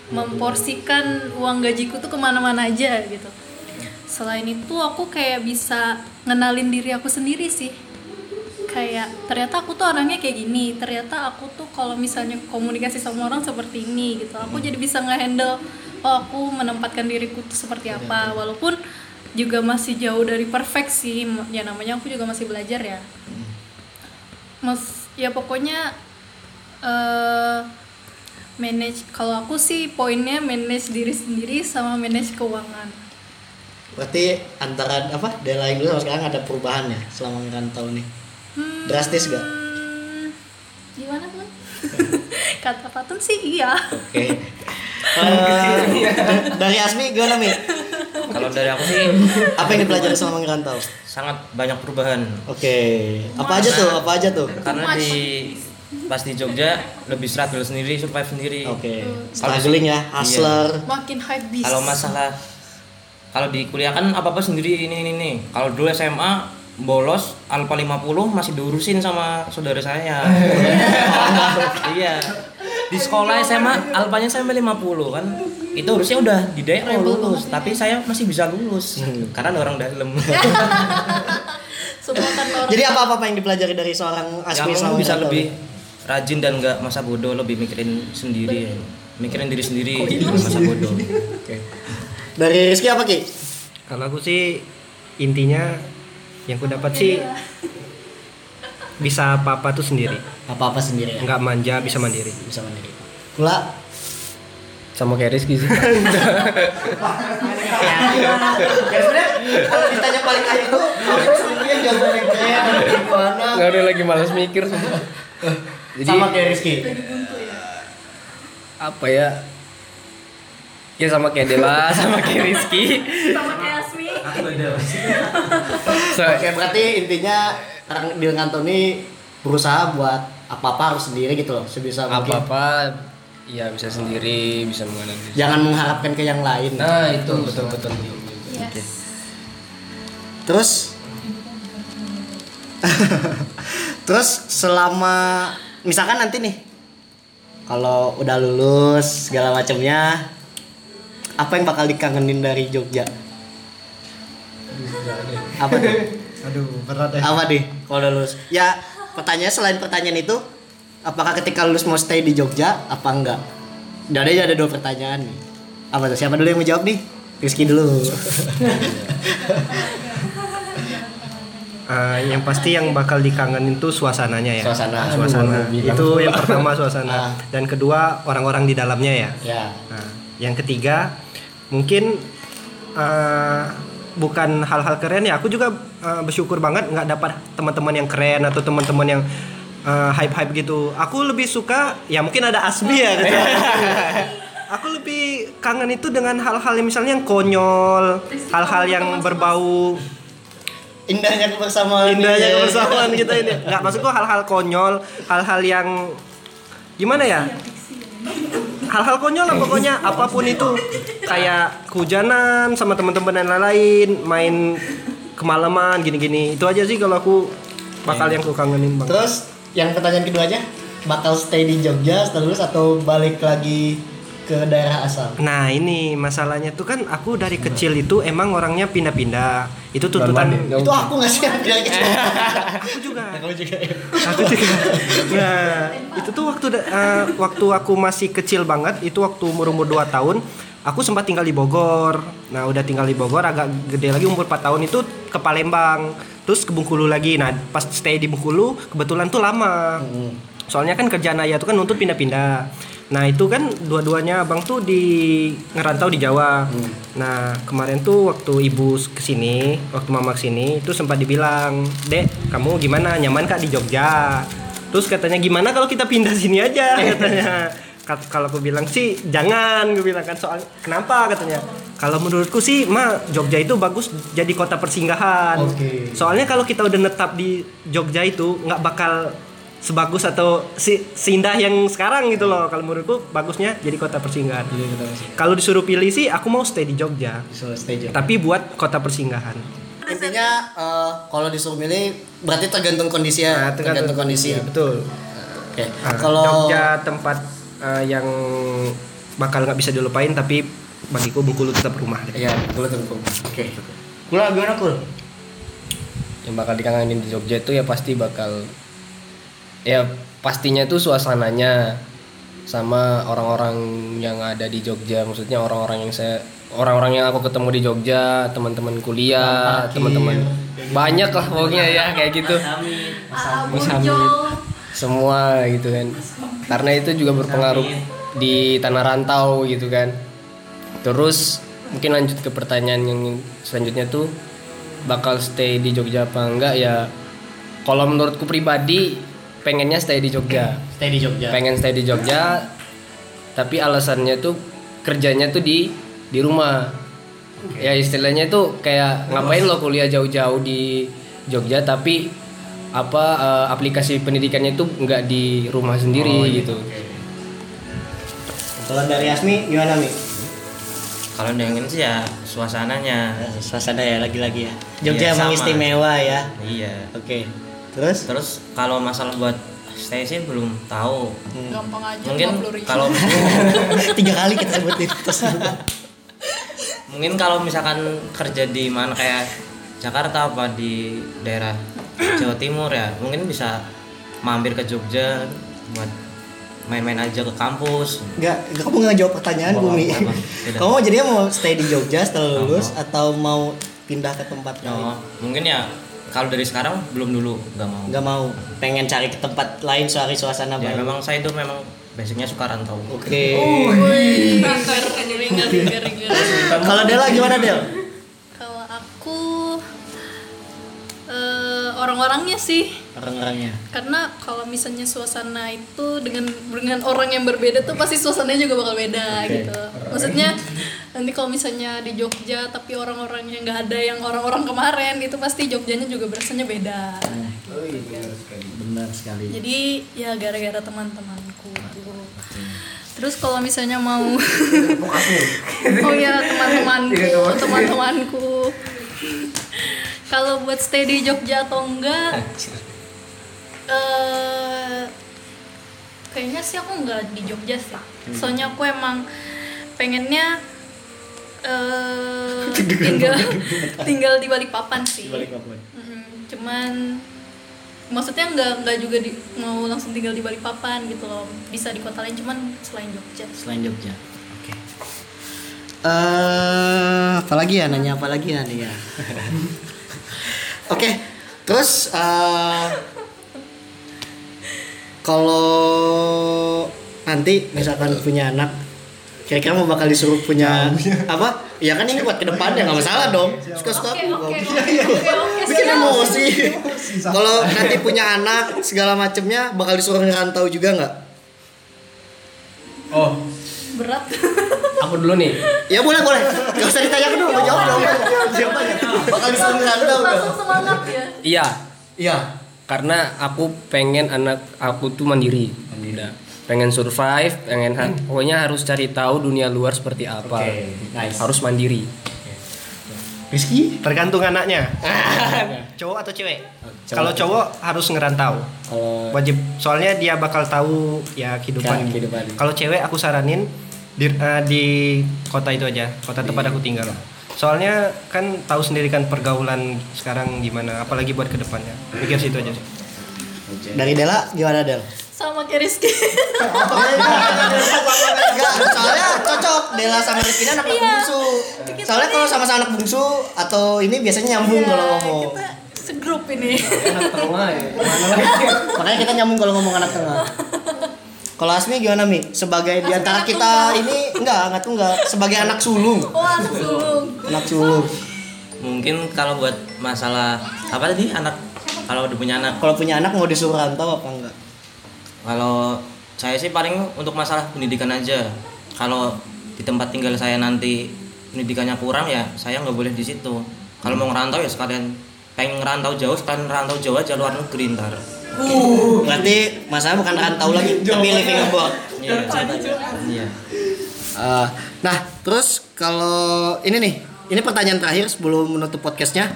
memporsikan uang gajiku tuh ke mana-mana aja gitu. Selain itu aku kayak bisa ngenalin diri aku sendiri sih. Kayak ternyata aku tuh orangnya kayak gini ternyata aku tuh kalau misalnya komunikasi sama orang seperti ini gitu aku jadi bisa ngehandle oh aku menempatkan diriku tuh seperti apa. walaupun juga masih jauh dari perfect sih ya namanya aku juga masih belajar ya. Mas ya pokoknya eh manage kalau aku sih poinnya manage diri sendiri sama manage keuangan. Berarti antara apa Dela yang dulu sama sekarang ada perubahan ya selama ngerantau nih? Hmm, Drastis gak? gimana tuh [LAUGHS] kata Patun sih iya Oke. [LAUGHS] Eh, dari Asmi gimana Mi? kalau dari aku sih Apa yang dipelajari selama ngerantau? sangat banyak perubahan Oke. Apa aja tuh? Apa aja tuh? karena di pas di Jogja lebih struggle sendiri survive sendiri Oke. Struggling ya, hustler. makin hype bis kalau masalah kalau di kuliah kan apa apa sendiri ini ini nih kalau dulu SMA bolos alfa 50 masih diurusin sama saudara saya [LAUGHS] iya di sekolah SMA alfanya sampai 50 kan. Itu harusnya udah di daerah lulus tapi saya masih bisa lulus. Karena ada orang dalam. [LAUGHS] Jadi apa apa yang dipelajari dari seorang Asmi yang selama bisa lebih rajin dan nggak masa bodoh lebih mikirin sendiri mikirin diri sendiri jangan masa bodoh. Dari Rizky apa Ki? Kalau aku sih intinya yang ku dapat sih bisa apa-apa tuh sendiri. Apa apa sendiri ya? Nggak manja, bisa mandiri. Bisa mandiri. Kula sama kayak Rizky sih ya sebenarnya kalau ditanya paling akhir tuh jawaban yang keren gimana nggak ada lagi malas mikir jadi sama kayak Rizky apa ya ya sama kayak Dela sama kayak Rizky sama So, [LAUGHS] oke berarti intinya orang di ngantor ini berusaha buat apa apa harus sendiri gitu loh sebisa apa mungkin. Apa ya bisa sendiri bisa mengenal diri jangan mengharapkan ke yang lain. Nah itu betul betul yes. terus? [LAUGHS] Terus selama misalkan nanti nih kalau udah lulus segala macamnya apa yang bakal dikangenin dari Jogja apa tuh Aduh, berat ya. apa deh kalau udah lulus ya pertanyaan selain pertanyaan itu apakah ketika lulus mau stay di Jogja apa enggak jadi ada dua pertanyaan nih apa tuh siapa dulu yang mau jawab nih Rizky dulu Eh, [LAUGHS] yang pasti yang bakal dikangenin tuh suasananya ya. Suasana. Suasana. Aduh. Itu yang pertama suasana. Ah. Dan kedua orang-orang di dalamnya ya. ya Nah, yang ketiga mungkin eh, bukan hal-hal keren ya. Aku juga eh, bersyukur banget nggak dapat teman-teman yang keren atau teman-teman yang eh, hype-hype gitu. Aku lebih suka ya mungkin ada Asmi ya. Gitu. [LAUGHS] Aku lebih kangen itu dengan hal-hal yang misalnya yang konyol, hal-hal yang berbau indahnya kebersamaan indahnya ini. kebersamaan kita ini nggak maksudku hal-hal konyol hal-hal yang gimana ya hal-hal konyol lah pokoknya apa pun itu. Kayak kehujanan sama teman-teman dan lain-lain main kemalaman gini-gini. Itu aja sih kalau aku bakal yang ku kangenin banget terus yang pertanyaan keduanya bakal stay di Jogja lulus atau balik lagi ke daerah asal? Nah ini masalahnya tuh kan aku dari kecil itu emang orangnya pindah-pindah. Itu tuntutan. Itu aku nggak sih yang bilang gitu. Aku [LAUGHS] juga. Kamu juga ya. Aku juga. Nah itu tuh waktu eh, waktu aku masih kecil banget. Itu waktu umur umur 2 tahun. Aku sempat tinggal di Bogor. Nah udah tinggal di Bogor agak gede lagi umur 4 tahun itu ke Palembang. Terus ke Bengkulu lagi. Nah pas stay di Bengkulu kebetulan tuh lama. Soalnya kan kerjaan ayah tuh kan nuntut pindah-pindah. Nah itu kan dua-duanya abang tuh di ngerantau di Jawa. Nah kemarin tuh waktu ibu ke sini, waktu mama ke sini, itu sempat dibilang, dek kamu gimana nyaman kak di Jogja? Terus katanya gimana kalau kita pindah sini aja [LAUGHS] katanya. Kat- Kalau aku bilang sih jangan, gue bilang kan soal kenapa katanya. Kalau menurutku sih mah Jogja itu bagus jadi kota persinggahan. Oke. Soalnya kalau kita udah netap di Jogja itu nggak bakal sebagus atau si seindah yang sekarang gitu loh. Kalau menurutku bagusnya jadi kota persinggahan. Kalau disuruh pilih sih aku mau stay di Jogja, So, stay Jogja. tapi buat kota persinggahan. Intinya eh, kalau disuruh milih berarti tergantung kondisi ya, Nah, tergantung, kondisi. Iya, betul. Oke. Nah, Kalau Jogja tempat eh, yang bakal nggak bisa dilupain tapi bagiku Bengkulu tetap rumah. Iya, kalau tengkung. Oke. Kula gimana kul? yang bakal dikangenin di Jogja itu ya pasti bakal ya pastinya itu suasananya sama orang-orang yang ada di Jogja. Maksudnya orang-orang yang saya orang-orang yang aku ketemu di Jogja teman-teman kuliah teman-teman banyak lah pokoknya ya kayak gitu. Mas Hamid semua gitu kan. Karena itu juga berpengaruh di tanah rantau gitu kan. Terus mungkin lanjut ke pertanyaan yang selanjutnya tuh bakal stay di Jogja apa enggak ya? Kalau menurutku pribadi pengennya stay di Jogja Stay di Jogja. pengen stay di Jogja tapi alasannya tuh kerjanya tuh di di rumah ya istilahnya tuh kayak ngapain lo kuliah jauh-jauh di Jogja tapi apa eh, aplikasi pendidikannya tuh nggak di rumah sendiri gitu Kalau dari Asmi gimana Mi? Kalau dingin sih ya suasananya. Eh, Suasana ya lagi-lagi ya. Jogja Iya, emang sama. istimewa ya. Iya. Oke. Terus? Terus kalau masalah buat stay sih belum tahu. gampang aja Mungkin 50 ribu. kalau [LAUGHS] [LAUGHS] Tiga kali kita sebutin terus. mungkin kalau misalkan kerja di mana kayak Jakarta apa di daerah Jawa Timur ya mungkin bisa mampir ke Jogja buat main-main aja ke kampus Enggak, kamu nggak jawab pertanyaan Oh, Bumi. [LAUGHS] apa? Kamu jadinya mau stay di Jogja setelah lulus Oh. atau mau pindah ke tempat lain? oh, mungkin ya kalau dari sekarang belum dulu nggak mau Nggak mau, pengen cari ke tempat lain cari suasana ya baru. memang saya itu memang basicnya suka rantau Oke. Ringan, ringan, ringan. Kalau Dela gimana Del? Orang-orangnya sih. Orang-orangnya. karena kalau misalnya suasana itu dengan dengan orang yang berbeda tuh pasti suasananya juga bakal beda Oke. gitu. Maksudnya nanti kalau misalnya di Jogja tapi orang-orangnya nggak ada yang orang-orang kemarin itu pasti Jogjanya juga berasanya beda. Benar sekali. jadi ya gara-gara teman-temanku terus kalau misalnya mau [LAUGHS] oh ya teman-temanku. Teman-temanku kalau buat stay di Jogja atau enggak eh kayaknya sih aku nggak di Jogja sih. Soalnya aku emang pengennya eh [LAUGHS] tinggal [LAUGHS] tinggal di Balikpapan sih. Mm-mm, cuman maksudnya nggak nggak juga di, mau langsung tinggal di Balikpapan gitu loh. Bisa di kota lain cuman selain Jogja. Selain Jogja. Oke. Eh, apalagi ya? Nanya apa lagi ya nih ya. [LAUGHS] Oke, terus eh, kalau nanti misalkan punya anak, kira-kira mau bakal disuruh punya apa? Ya kan ini buat ke depan ya nggak masalah dong. Suka-suka oke aku. oke Bang. oke oke oke Bikin emosi. Kalau nanti punya anak segala macemnya bakal disuruh ngerantau juga nggak? oh berat aku dulu nih Ya boleh boleh. Gak usah ditanya dulu, mau jawab dong. Siapa ya? Bakal nggak? langsung semangat ya iya Iya. karena aku pengen anak aku tuh mandiri udah pengen survive pengen ha- pokoknya harus cari tahu dunia luar seperti apa Oke, nice. harus mandiri Rizky Tergantung anaknya. [LAUGHS] cowok atau cewek? Kalau cowok harus ngerantau. Kalau Wajib. Soalnya dia bakal tahu ya kehidupan. Kan, kehidupan. Kalau cewek aku saranin di, eh, di kota itu aja, kota tempat aku tinggal. Soalnya kan tahu sendiri kan pergaulan sekarang gimana, apalagi buat ke depannya. Pikir situ aja sih. dari Dela gimana Del? sama kayak Rizky Enggak, soalnya cocok Dela sama Rizky ini anak Iya. bungsu. Soalnya kalau sama-sama anak bungsu atau ini biasanya nyambung Iya, kalau ngomong. kita segrup ini anak tengah ya. Mana lagi? Makanya kita nyambung kalau ngomong anak tengah. [LAUGHS] Kalau Asmi gimana Mi? Sebagai di antara kita ini enggak, enggak tunggal. Sebagai anak sulung. oh anak sulung Anak sulung. Mungkin kalau buat masalah apa tadi anak kalau udah punya anak Kalau punya anak mau disuruh rantau apa enggak? Kalau saya sih paling untuk masalah pendidikan aja. Kalau di tempat tinggal saya nanti pendidikannya kurang ya saya nggak boleh di situ. Kalau mau ngerantau ya sekalian pengen ngerantau jauh sekalian ngerantau jauh aja luar negeri ntar. Uh, berarti masalah bukan rantau lagi, tapi living abroad. Iya, iya. Eh, nah, terus kalau ini nih, ini pertanyaan terakhir sebelum menutup podcastnya.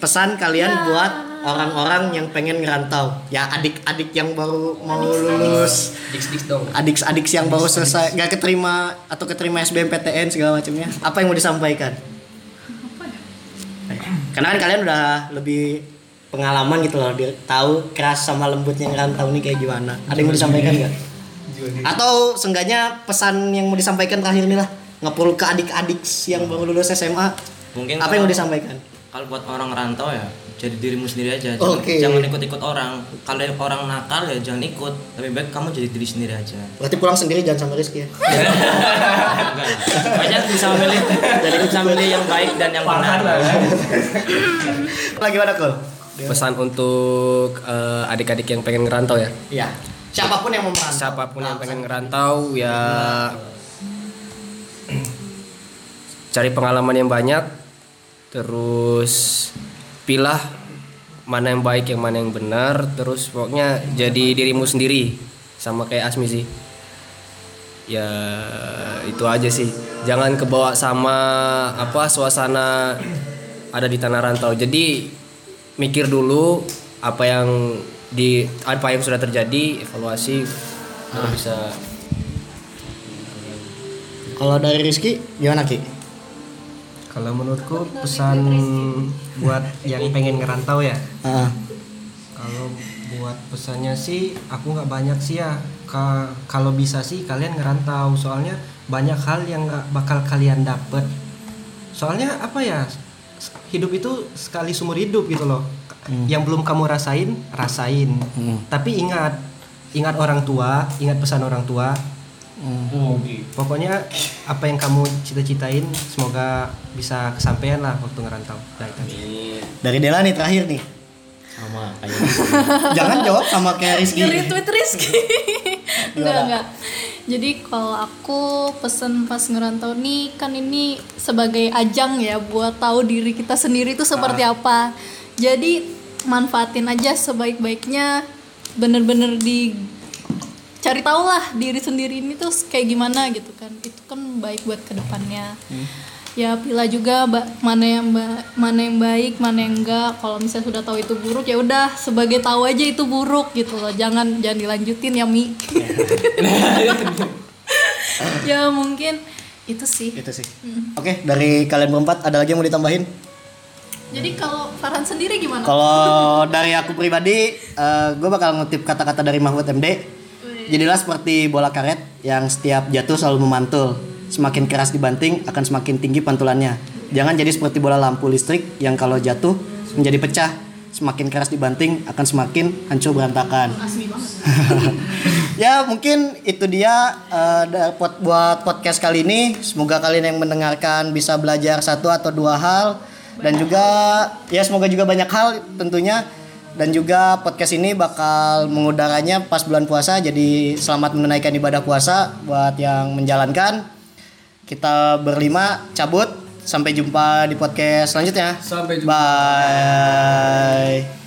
Pesan kalian buat orang-orang yang pengen ngerantau, ya adik-adik yang baru mau lulus, Diks-diks dong. adik-adik yang baru selesai, nggak keterima atau keterima SBMPTN segala macamnya. Apa yang mau disampaikan? Karena kan kalian udah lebih pengalaman gitu loh, dia tahu keras sama lembutnya ngerantau nih kayak gimana. Ada yang mau disampaikan nggak? Atau seenggaknya pesan yang mau disampaikan terakhir nih lah perlu ke adik-adik yang baru lulus SMA. Mungkin Apa yang mau disampaikan? Kalau buat orang rantau ya jadi dirimu sendiri aja. Jangan, Oke. jangan ikut-ikut orang. Kalau orang nakal ya jangan ikut. Lebih baik kamu jadi diri sendiri aja. Berarti pulang sendiri jangan sama Rizky ya. [LAUGHS] Banyak bisa memilih jadi bisa memilih yang baik dan yang benar. Lagi mana kul? Pesan untuk eh, adik-adik yang pengen ngerantau ya. Iya. Siapa pun yang mau merantau. Siapa pun yang pengen ngerantau ya cari pengalaman yang banyak terus pilah mana yang baik yang mana yang benar terus pokoknya jadi dirimu sendiri sama kayak Asmi sih ya itu aja sih jangan kebawa sama apa suasana ada di tanah rantau jadi mikir dulu apa yang di apa yang sudah terjadi evaluasi baru bisa Kalau dari Rizky gimana Ki? Kalau menurutku pesan buat yang pengen ngerantau ya. Ah, Kalau buat pesannya sih aku nggak banyak sih ya. Ka- kalau bisa sih kalian ngerantau soalnya banyak hal yang nggak bakal kalian dapet. Soalnya apa ya? Hidup itu sekali seumur hidup gitu loh. Yang belum kamu rasain, rasain. Tapi ingat, ingat orang tua, ingat pesan orang tua. Pokoknya apa yang kamu cita-citain semoga bisa kesampaian lah waktu ngerantau. Nah, itu. dari Dela nih terakhir nih. Sama kayak [LAUGHS] Jangan jawab sama kayak Rizky. nge-retweet Rizky enggak enggak jadi kalau aku pesen pas ngerantau nih kan ini sebagai ajang ya buat tahu diri kita sendiri itu seperti apa. Jadi manfaatin aja sebaik-baiknya bener-bener di cari tahu lah diri sendiri ini tuh kayak gimana gitu kan. Itu kan baik buat ke depannya ya pilih juga ba- mana yang ba- mana yang baik mana yang enggak kalau misalnya sudah tahu itu buruk ya udah sebagai tahu aja itu buruk gitu loh jangan jangan dilanjutin ya mi [LAUGHS] ya mungkin itu sih Itu sih. Oke, dari kalian berempat ada lagi yang mau ditambahin? jadi kalau Farhan sendiri gimana Kalau dari aku pribadi, gue bakal ngutip kata-kata dari Mahfud MD. Jadilah seperti bola karet yang setiap jatuh selalu memantul. Semakin keras dibanting, akan semakin tinggi pantulannya. Jangan jadi seperti bola lampu listrik yang kalau jatuh menjadi pecah. Semakin keras dibanting, akan semakin hancur berantakan. [LAUGHS] ya mungkin itu dia pot- buat podcast kali ini. Semoga kalian yang mendengarkan bisa belajar satu atau dua hal dan juga ya semoga juga banyak hal tentunya dan juga podcast ini bakal mengudaranya pas bulan puasa jadi selamat menunaikan ibadah puasa buat yang menjalankan. Kita berlima cabut sampai jumpa di podcast selanjutnya. Sampai jumpa. Bye.